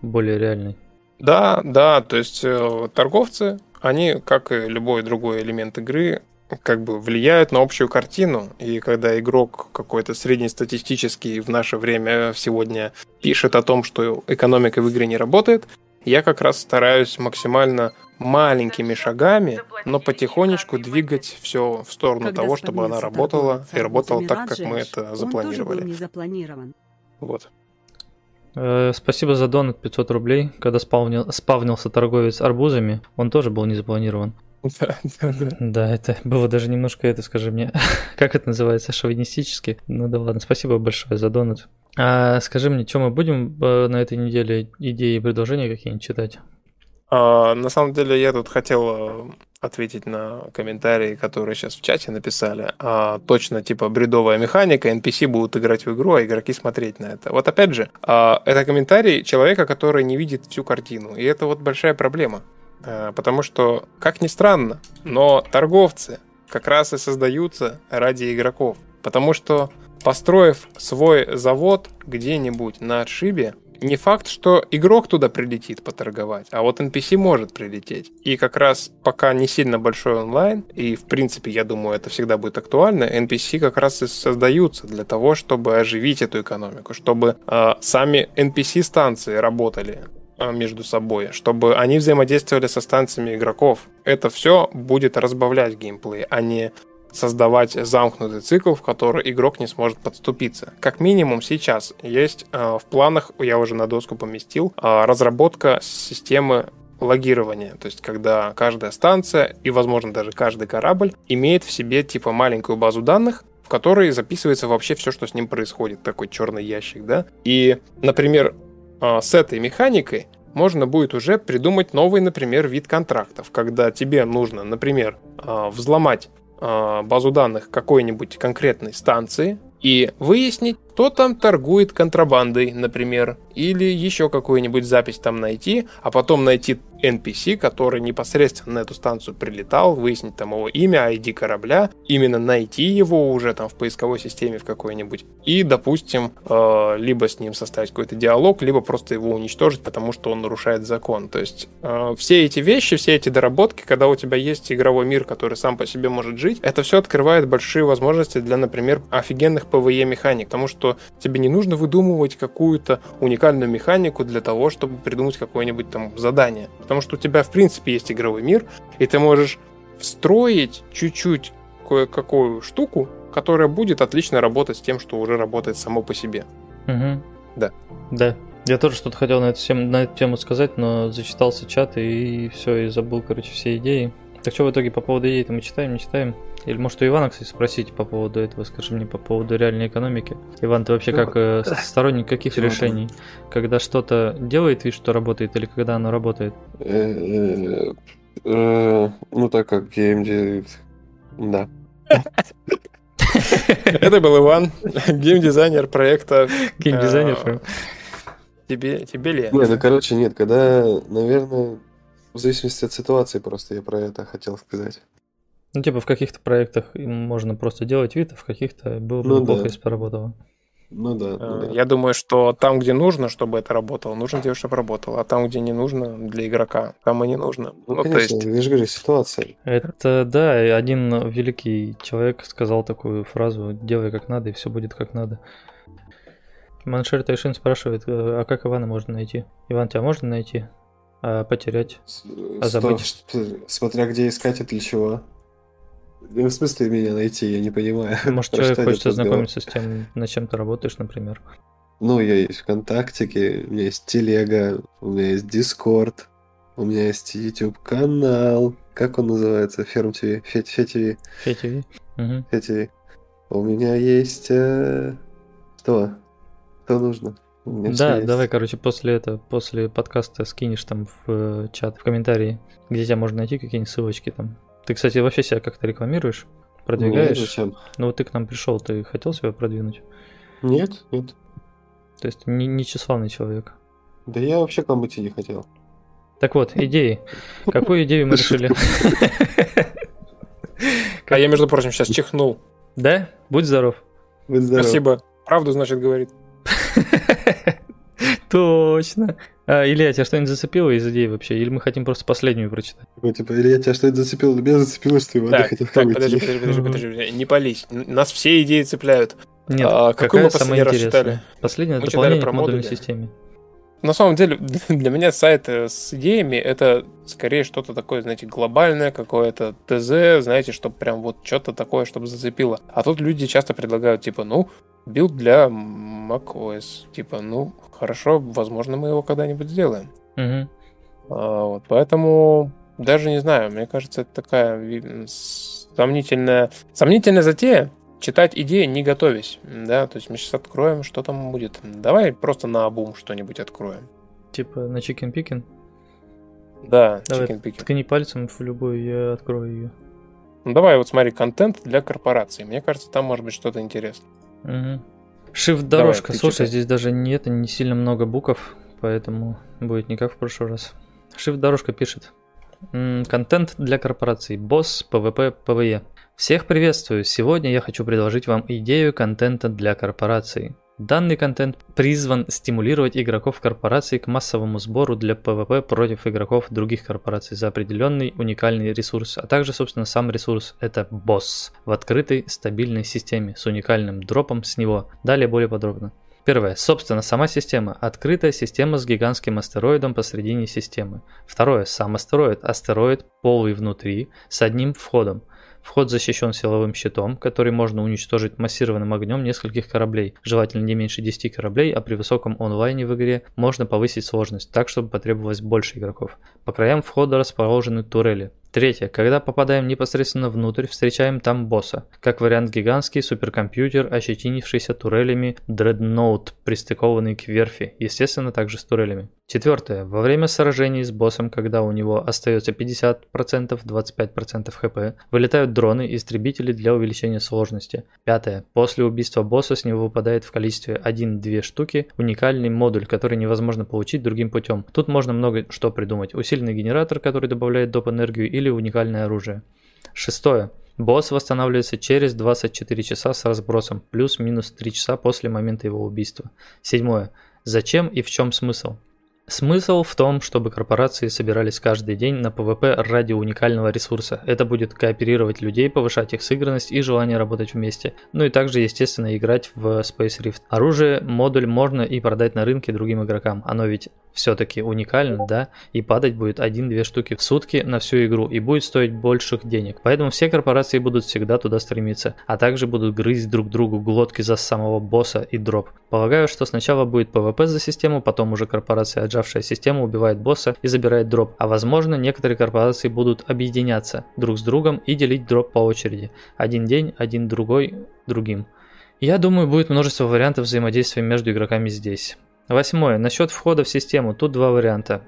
более реальной. Да, да, то есть э, торговцы, они, как и любой другой элемент игры, как бы влияют на общую картину. И когда игрок какой-то среднестатистический в наше время сегодня пишет о том, что экономика в игре не работает, я как раз стараюсь максимально маленькими шагами, но потихонечку двигать все в сторону Когда того, чтобы она работала и работала так, как мы это запланировали. Вот. Э, спасибо за донат 500 рублей. Когда спавнил, спавнился торговец арбузами, он тоже был не запланирован. *laughs* Да, да, да. Да, это было даже немножко, это скажи мне, *laughs* как это называется, шовинистически. Ну да ладно, спасибо большое за донат. А скажи мне, что мы будем э, на этой неделе идеи и предложения какие-нибудь читать? А, на самом деле я тут хотел э, ответить на комментарии, которые сейчас в чате написали. А, точно, типа, бредовая механика, NPC будут играть в игру, а игроки смотреть на это. Вот опять же, а, это комментарий человека, который не видит всю картину. И это вот большая проблема. А, потому что, как ни странно, но торговцы как раз и создаются ради игроков. Потому что, построив свой завод где-нибудь на отшибе, не факт, что игрок туда прилетит поторговать, а вот NPC может прилететь. И как раз пока не сильно большой онлайн, и в принципе, я думаю, это всегда будет актуально, NPC как раз и создаются для того, чтобы оживить эту экономику, чтобы э, сами NPC-станции работали э, между собой, чтобы они взаимодействовали со станциями игроков. Это все будет разбавлять геймплей, а не создавать замкнутый цикл, в который игрок не сможет подступиться. Как минимум сейчас есть э, в планах, я уже на доску поместил, э, разработка системы логирования, то есть когда каждая станция и, возможно, даже каждый корабль имеет в себе типа маленькую базу данных, в которой записывается вообще все, что с ним происходит, такой черный ящик, да. И, например, э, с этой механикой можно будет уже придумать новый, например, вид контрактов, когда тебе нужно, например, взломать базу данных какой-нибудь конкретной станции и выяснить, кто там торгует контрабандой, например, или еще какую-нибудь запись там найти, а потом найти NPC, который непосредственно на эту станцию прилетал, выяснить там его имя, ID корабля, именно найти его уже там в поисковой системе в какой-нибудь, и, допустим, э, либо с ним составить какой-то диалог, либо просто его уничтожить, потому что он нарушает закон. То есть э, все эти вещи, все эти доработки, когда у тебя есть игровой мир, который сам по себе может жить, это все открывает большие возможности для, например, офигенных PvE механик, потому что что тебе не нужно выдумывать какую-то уникальную механику для того, чтобы придумать какое-нибудь там задание. Потому что у тебя, в принципе, есть игровой мир, и ты можешь встроить чуть-чуть кое-какую штуку, которая будет отлично работать с тем, что уже работает само по себе. Угу. Да. Да. Я тоже что-то хотел на эту, тему, на эту тему сказать, но зачитался чат и все, и забыл, короче, все идеи. Так что в итоге по поводу идей-то мы читаем, не читаем? Или может у Ивана, кстати, спросить по поводу этого, скажи мне по поводу реальной экономики. Иван, ты вообще как э, сторонник каких Чего решений? Когда что-то делает вид, что работает, или когда оно работает? Э, э, ну так как геймдизайнер, да. Это был Иван, геймдизайнер проекта. Геймдизайнер. Тебе, тебе ли? Не, ну короче, нет, когда, наверное, в зависимости от ситуации просто я про это хотел сказать. Ну, типа в каких-то проектах можно просто делать вид, а в каких-то было бы ну, плохо, да. если поработало. Ну да, ну да. Я думаю, что там, где нужно, чтобы это работало, нужно делать, чтобы работало. А там, где не нужно для игрока, там и не нужно. Ну, ну конечно, то есть... я же говорю, ситуация. Это, да, один великий человек сказал такую фразу «делай как надо, и все будет как надо». Маншер Тайшин спрашивает, «Э, а как Ивана можно найти? Иван, тебя можно найти? А потерять? А забыть? Что, смотря где искать и для чего. Ну, в смысле меня найти, я не понимаю. *laughs* Может, человек хочет ознакомиться с тем, на чем ты работаешь, например. Ну, я есть ВКонтактике, у меня есть Телега, у меня есть Дискорд, у меня есть YouTube канал. Как он называется? Ферм ТВ? Фет ТВ? Фет ТВ. Фет ТВ. У меня есть... Э... Что? Что нужно? Да, давай, короче, после этого, после подкаста скинешь там в э, чат, в комментарии, где тебя можно найти, какие-нибудь ссылочки там. Ты, кстати, вообще себя как-то рекламируешь? Продвигаешь? Нет, зачем? Ну вот ты к нам пришел, ты хотел себя продвинуть? Нет, нет. То есть не, не тщеславный человек? Да я вообще к вам идти не хотел. Так вот, идеи. Какую идею мы решили? А я, между прочим, сейчас чихнул. Да? Будь здоров. Будь здоров. Спасибо. Правду, значит, говорит. *laughs* Точно. А, Илья, тебя что-нибудь зацепило из идей вообще? Или мы хотим просто последнюю прочитать? Ну, типа, Илья, тебя что-нибудь зацепило? Меня зацепило, что Иван так, хотел так, подожди, подожди, подожди, подожди, не пались. Нас все идеи цепляют. Нет, а, какую мы последний раз читали? Последнее мы дополнение про к модульной системе. На самом деле, *laughs* для меня сайт с идеями это скорее что-то такое, знаете, глобальное, какое-то ТЗ, знаете, чтобы прям вот что-то такое, чтобы зацепило. А тут люди часто предлагают, типа, ну, билд для macOS. Типа, ну, хорошо, возможно, мы его когда-нибудь сделаем. Угу. А, вот, поэтому даже не знаю, мне кажется, это такая сомнительная, сомнительная затея. Читать идеи, не готовясь, да, то есть мы сейчас откроем, что там будет. Давай просто на обум что-нибудь откроем. Типа на чикен пикен? Да, Давай, ткни пальцем в любую, я открою ее. Ну давай, вот смотри, контент для корпорации. Мне кажется, там может быть что-то интересное. Угу. Shift-дорожка. Слушай, читай. здесь даже нет, не сильно много букв, поэтому будет не как в прошлый раз. Shift-дорожка пишет. Контент для корпораций. Босс, PvP, PvE. Всех приветствую. Сегодня я хочу предложить вам идею контента для корпораций. Данный контент призван стимулировать игроков корпораций к массовому сбору для PvP против игроков других корпораций за определенный уникальный ресурс, а также, собственно, сам ресурс – это босс в открытой стабильной системе с уникальным дропом с него. Далее более подробно. Первое. Собственно, сама система. Открытая система с гигантским астероидом посредине системы. Второе. Сам астероид. Астероид полый внутри с одним входом. Вход защищен силовым щитом, который можно уничтожить массированным огнем нескольких кораблей, желательно не меньше 10 кораблей, а при высоком онлайне в игре можно повысить сложность так, чтобы потребовалось больше игроков. По краям входа расположены турели. Третье. Когда попадаем непосредственно внутрь, встречаем там босса. Как вариант гигантский суперкомпьютер, ощетинившийся турелями Dreadnought, пристыкованный к верфи, естественно также с турелями. Четвертое. Во время сражений с боссом, когда у него остается 50%, 25% хп, вылетают дроны и истребители для увеличения сложности. Пятое. После убийства босса с него выпадает в количестве 1-2 штуки уникальный модуль, который невозможно получить другим путем. Тут можно много что придумать. Усиленный генератор, который добавляет доп. энергию или или уникальное оружие. Шестое. Босс восстанавливается через 24 часа с разбросом, плюс-минус 3 часа после момента его убийства. Седьмое. Зачем и в чем смысл? Смысл в том, чтобы корпорации собирались каждый день на PvP ради уникального ресурса. Это будет кооперировать людей, повышать их сыгранность и желание работать вместе. Ну и также, естественно, играть в Space Rift. Оружие, модуль можно и продать на рынке другим игрокам. Оно ведь все-таки уникально, да, и падать будет 1-2 штуки в сутки на всю игру и будет стоить больших денег. Поэтому все корпорации будут всегда туда стремиться, а также будут грызть друг другу глотки за самого босса и дроп. Полагаю, что сначала будет PvP за систему, потом уже корпорация, отжавшая систему, убивает босса и забирает дроп. А возможно, некоторые корпорации будут объединяться друг с другом и делить дроп по очереди. Один день, один другой, другим. Я думаю, будет множество вариантов взаимодействия между игроками здесь. Восьмое. Насчет входа в систему. Тут два варианта.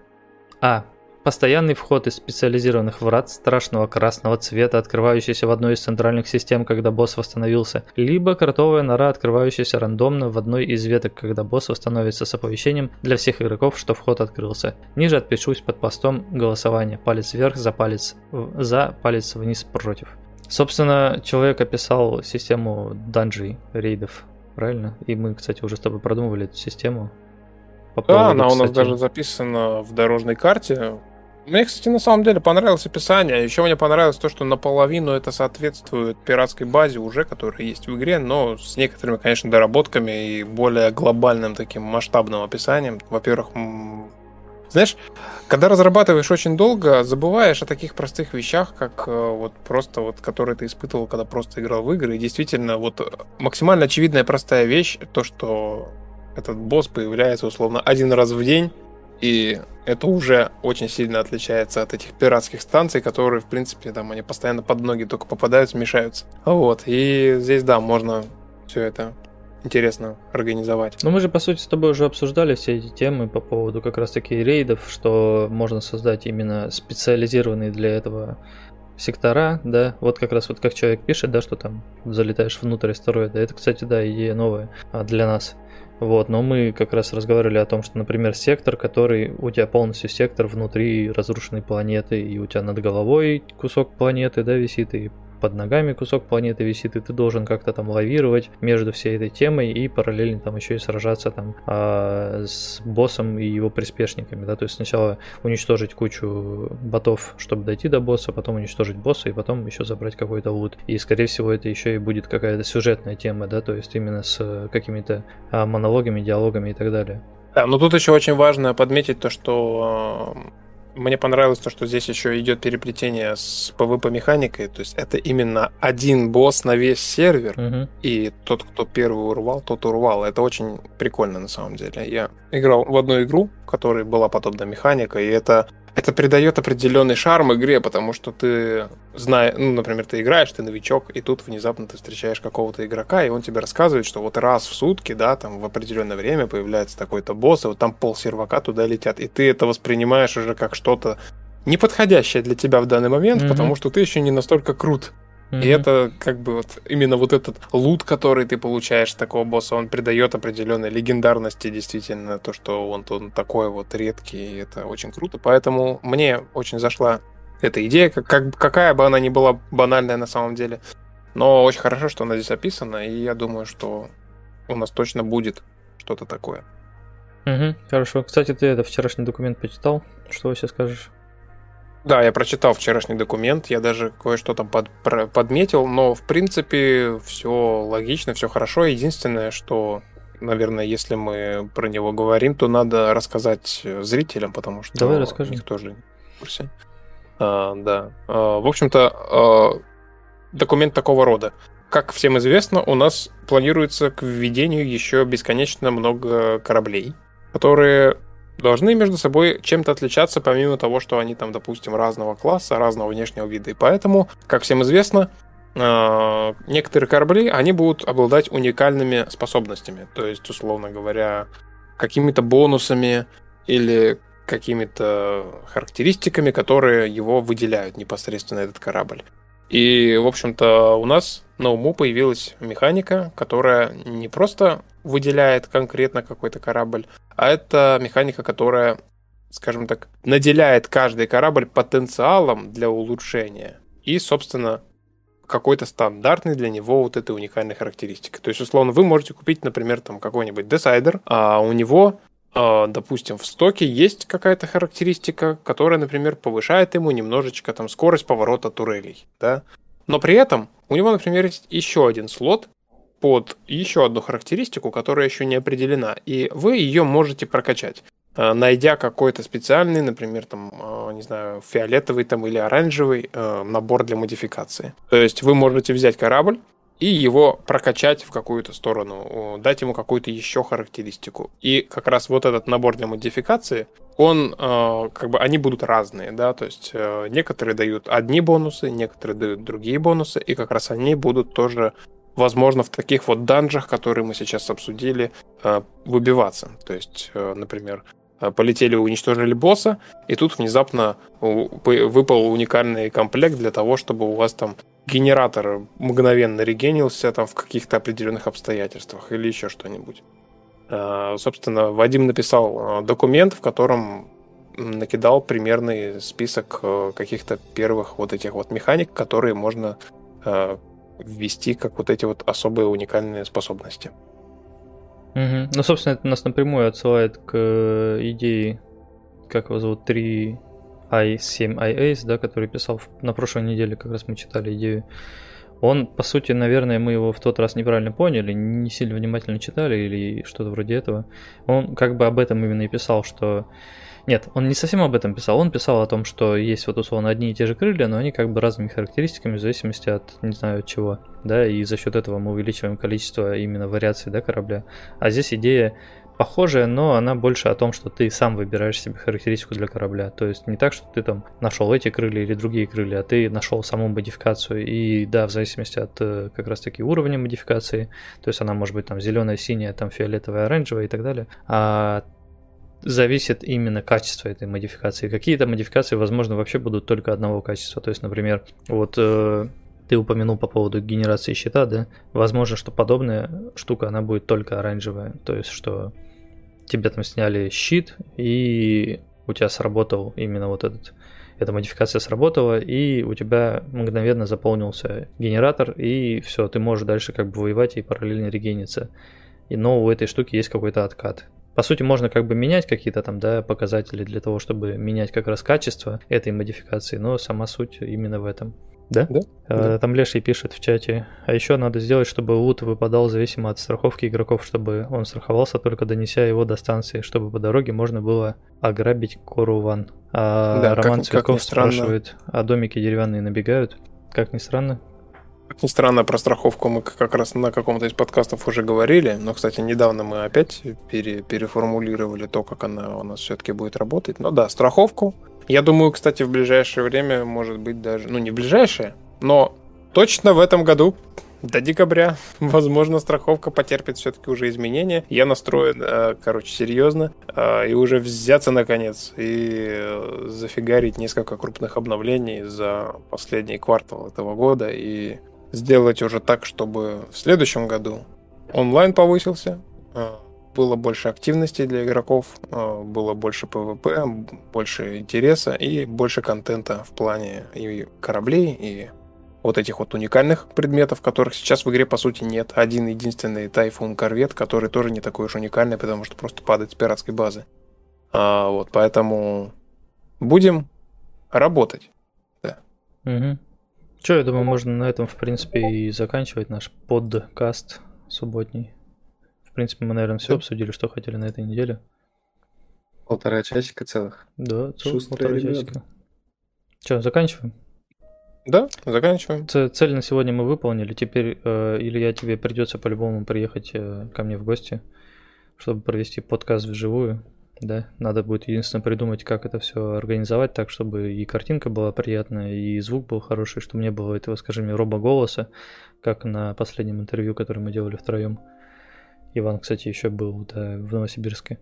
А. Постоянный вход из специализированных врат страшного красного цвета, открывающийся в одной из центральных систем, когда босс восстановился, либо кротовая нора, открывающаяся рандомно в одной из веток, когда босс восстановится с оповещением для всех игроков, что вход открылся. Ниже отпишусь под постом голосования. Палец вверх за палец за, палец вниз против. Собственно, человек описал систему данжей, рейдов, правильно? И мы, кстати, уже с тобой продумывали эту систему. По да, она у нас даже записана в дорожной карте. Мне, кстати, на самом деле понравилось описание. Еще мне понравилось то, что наполовину это соответствует пиратской базе уже, которая есть в игре, но с некоторыми, конечно, доработками и более глобальным таким масштабным описанием. Во-первых, знаешь, когда разрабатываешь очень долго, забываешь о таких простых вещах, как э, вот просто вот, которые ты испытывал, когда просто играл в игры. И действительно, вот максимально очевидная простая вещь, то, что этот босс появляется условно один раз в день, и это уже очень сильно отличается от этих пиратских станций, которые, в принципе, там они постоянно под ноги только попадают, смешаются. Вот, и здесь, да, можно все это интересно организовать. Ну, мы же, по сути, с тобой уже обсуждали все эти темы по поводу как раз-таки рейдов, что можно создать именно специализированные для этого сектора, да, вот как раз вот как человек пишет, да, что там залетаешь внутрь астероида, это, кстати, да, идея новая а, для нас. Вот, но мы как раз разговаривали о том, что, например, сектор, который у тебя полностью сектор внутри разрушенной планеты, и у тебя над головой кусок планеты, да, висит, и под ногами кусок планеты висит, и ты должен как-то там лавировать между всей этой темой и параллельно там еще и сражаться там а, с боссом и его приспешниками, да, то есть сначала уничтожить кучу ботов, чтобы дойти до босса, потом уничтожить босса и потом еще забрать какой-то лут. И скорее всего это еще и будет какая-то сюжетная тема, да, то есть именно с какими-то а, монологами, диалогами и так далее. Да, но тут еще очень важно подметить то, что мне понравилось то, что здесь еще идет переплетение с PvP-механикой. То есть это именно один босс на весь сервер. Угу. И тот, кто первый урвал, тот урвал. Это очень прикольно на самом деле. Я играл в одну игру, в которой была подобная механика, и это это придает определенный шарм игре, потому что ты знаешь, ну, например, ты играешь, ты новичок, и тут внезапно ты встречаешь какого-то игрока, и он тебе рассказывает, что вот раз в сутки, да, там в определенное время появляется такой-то босс, и вот там пол сервака туда летят, и ты это воспринимаешь уже как что-то неподходящее для тебя в данный момент, mm-hmm. потому что ты еще не настолько крут. Mm-hmm. И это как бы вот именно вот этот лут, который ты получаешь такого босса, он придает определенной легендарности действительно то, что он, он такой вот редкий, и это очень круто. Поэтому мне очень зашла эта идея, как, как, какая бы она ни была банальная на самом деле. Но очень хорошо, что она здесь описана, и я думаю, что у нас точно будет что-то такое. Угу, хорошо. Кстати, ты это вчерашний документ почитал? Что вообще скажешь? Да, я прочитал вчерашний документ, я даже кое-что там под, про, подметил, но в принципе все логично, все хорошо. Единственное, что, наверное, если мы про него говорим, то надо рассказать зрителям, потому что Давай расскажи. них тоже в курсе. А, да. А, в общем-то, а, документ такого рода. Как всем известно, у нас планируется к введению еще бесконечно много кораблей, которые должны между собой чем-то отличаться, помимо того, что они там, допустим, разного класса, разного внешнего вида. И поэтому, как всем известно, а, некоторые корабли, они будут обладать уникальными способностями. То есть, условно говоря, какими-то бонусами или какими-то характеристиками, которые его выделяют непосредственно этот корабль. И, в общем-то, у нас на уму появилась механика, которая не просто выделяет конкретно какой-то корабль, а это механика, которая, скажем так, наделяет каждый корабль потенциалом для улучшения. И, собственно, какой-то стандартный для него вот этой уникальной характеристики. То есть, условно, вы можете купить, например, там какой-нибудь Decider, а у него э, допустим, в стоке есть какая-то характеристика, которая, например, повышает ему немножечко там скорость поворота турелей, да, но при этом у него, например, есть еще один слот под еще одну характеристику, которая еще не определена, и вы ее можете прокачать э, найдя какой-то специальный, например, там, э, не знаю, фиолетовый там или оранжевый э, набор для модификации. То есть вы можете взять корабль, и его прокачать в какую-то сторону, дать ему какую-то еще характеристику. И как раз вот этот набор для модификации, он, как бы, они будут разные, да, то есть некоторые дают одни бонусы, некоторые дают другие бонусы, и как раз они будут тоже, возможно, в таких вот данжах, которые мы сейчас обсудили, э, выбиваться. То есть, например, полетели, уничтожили босса, и тут внезапно выпал уникальный комплект для того, чтобы у вас там генератор мгновенно регенился там в каких-то определенных обстоятельствах или еще что-нибудь. Собственно, Вадим написал документ, в котором накидал примерный список каких-то первых вот этих вот механик, которые можно ввести как вот эти вот особые уникальные способности. Угу. Ну, собственно, это нас напрямую отсылает к э, идее, как его зовут, 3 i7iAce, да, который писал на прошлой неделе, как раз мы читали идею. Он, по сути, наверное, мы его в тот раз неправильно поняли, не сильно внимательно читали или что-то вроде этого. Он как бы об этом именно и писал, что... Нет, он не совсем об этом писал. Он писал о том, что есть вот условно одни и те же крылья, но они как бы разными характеристиками в зависимости от не знаю чего, да, и за счет этого мы увеличиваем количество именно вариаций, да, корабля. А здесь идея похожая, но она больше о том, что ты сам выбираешь себе характеристику для корабля. То есть не так, что ты там нашел эти крылья или другие крылья, а ты нашел саму модификацию. И да, в зависимости от э, как раз таки уровня модификации, то есть она может быть там зеленая, синяя, там фиолетовая, оранжевая и так далее. А зависит именно качество этой модификации. Какие-то модификации, возможно, вообще будут только одного качества. То есть, например, вот э, ты упомянул по поводу генерации щита, да? Возможно, что подобная штука, она будет только оранжевая. То есть, что тебе там сняли щит, и у тебя сработал именно вот этот эта модификация сработала, и у тебя мгновенно заполнился генератор, и все, ты можешь дальше как бы воевать и параллельно регениться. Но у этой штуки есть какой-то откат. По сути, можно как бы менять какие-то там, да, показатели для того, чтобы менять как раз качество этой модификации, но сама суть именно в этом. Да? Да. А, Там Леший пишет в чате. А еще надо сделать, чтобы лут выпадал зависимо от страховки игроков, чтобы он страховался только донеся его до станции, чтобы по дороге можно было ограбить Коруван. А да, Роман как, Цветков как спрашивает, а домики деревянные набегают? Как ни странно. Как ни странно, про страховку мы как раз на каком-то из подкастов уже говорили, но, кстати, недавно мы опять пере, переформулировали то, как она у нас все-таки будет работать. Но да, страховку я думаю, кстати, в ближайшее время, может быть, даже... Ну, не ближайшее, но точно в этом году до декабря, *laughs* возможно, страховка потерпит все-таки уже изменения. Я настроен, э, короче, серьезно. Э, и уже взяться наконец и э, зафигарить несколько крупных обновлений за последний квартал этого года и сделать уже так, чтобы в следующем году онлайн повысился, было больше активности для игроков, э, было больше PvP, больше интереса и больше контента в плане и кораблей, и вот этих вот уникальных предметов, которых сейчас в игре по сути нет. Один единственный тайфун корвет, который тоже не такой уж уникальный, потому что просто падает с пиратской базы. А, вот, поэтому будем работать. Да. Угу. Че, я думаю, можно на этом, в принципе, и заканчивать наш подкаст субботний принципе, мы, наверное, все обсудили, что хотели на этой неделе. Полтора часика целых. Да, целых полтора ребята. часика. Че, заканчиваем? Да, заканчиваем. Ц- цель на сегодня мы выполнили. Теперь, э, Илья, тебе придется по-любому приехать э, ко мне в гости, чтобы провести подкаст вживую. Да, надо будет единственное придумать, как это все организовать так, чтобы и картинка была приятная, и звук был хороший, чтобы не было этого, скажем, робо-голоса, как на последнем интервью, которое мы делали втроем. Иван, кстати, еще был да, в Новосибирске.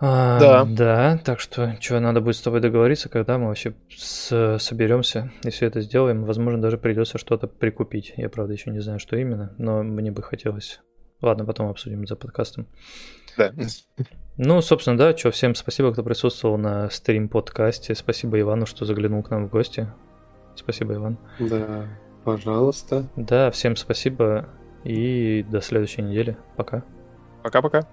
А, да. Да, так что, что, надо будет с тобой договориться, когда мы вообще с- соберемся и все это сделаем. Возможно, даже придется что-то прикупить. Я, правда, еще не знаю, что именно, но мне бы хотелось. Ладно, потом обсудим за подкастом. Да. Ну, собственно, да, что, всем спасибо, кто присутствовал на стрим-подкасте. Спасибо Ивану, что заглянул к нам в гости. Спасибо, Иван. Да, пожалуйста. Да, всем спасибо и до следующей недели. Пока. Пока-пока.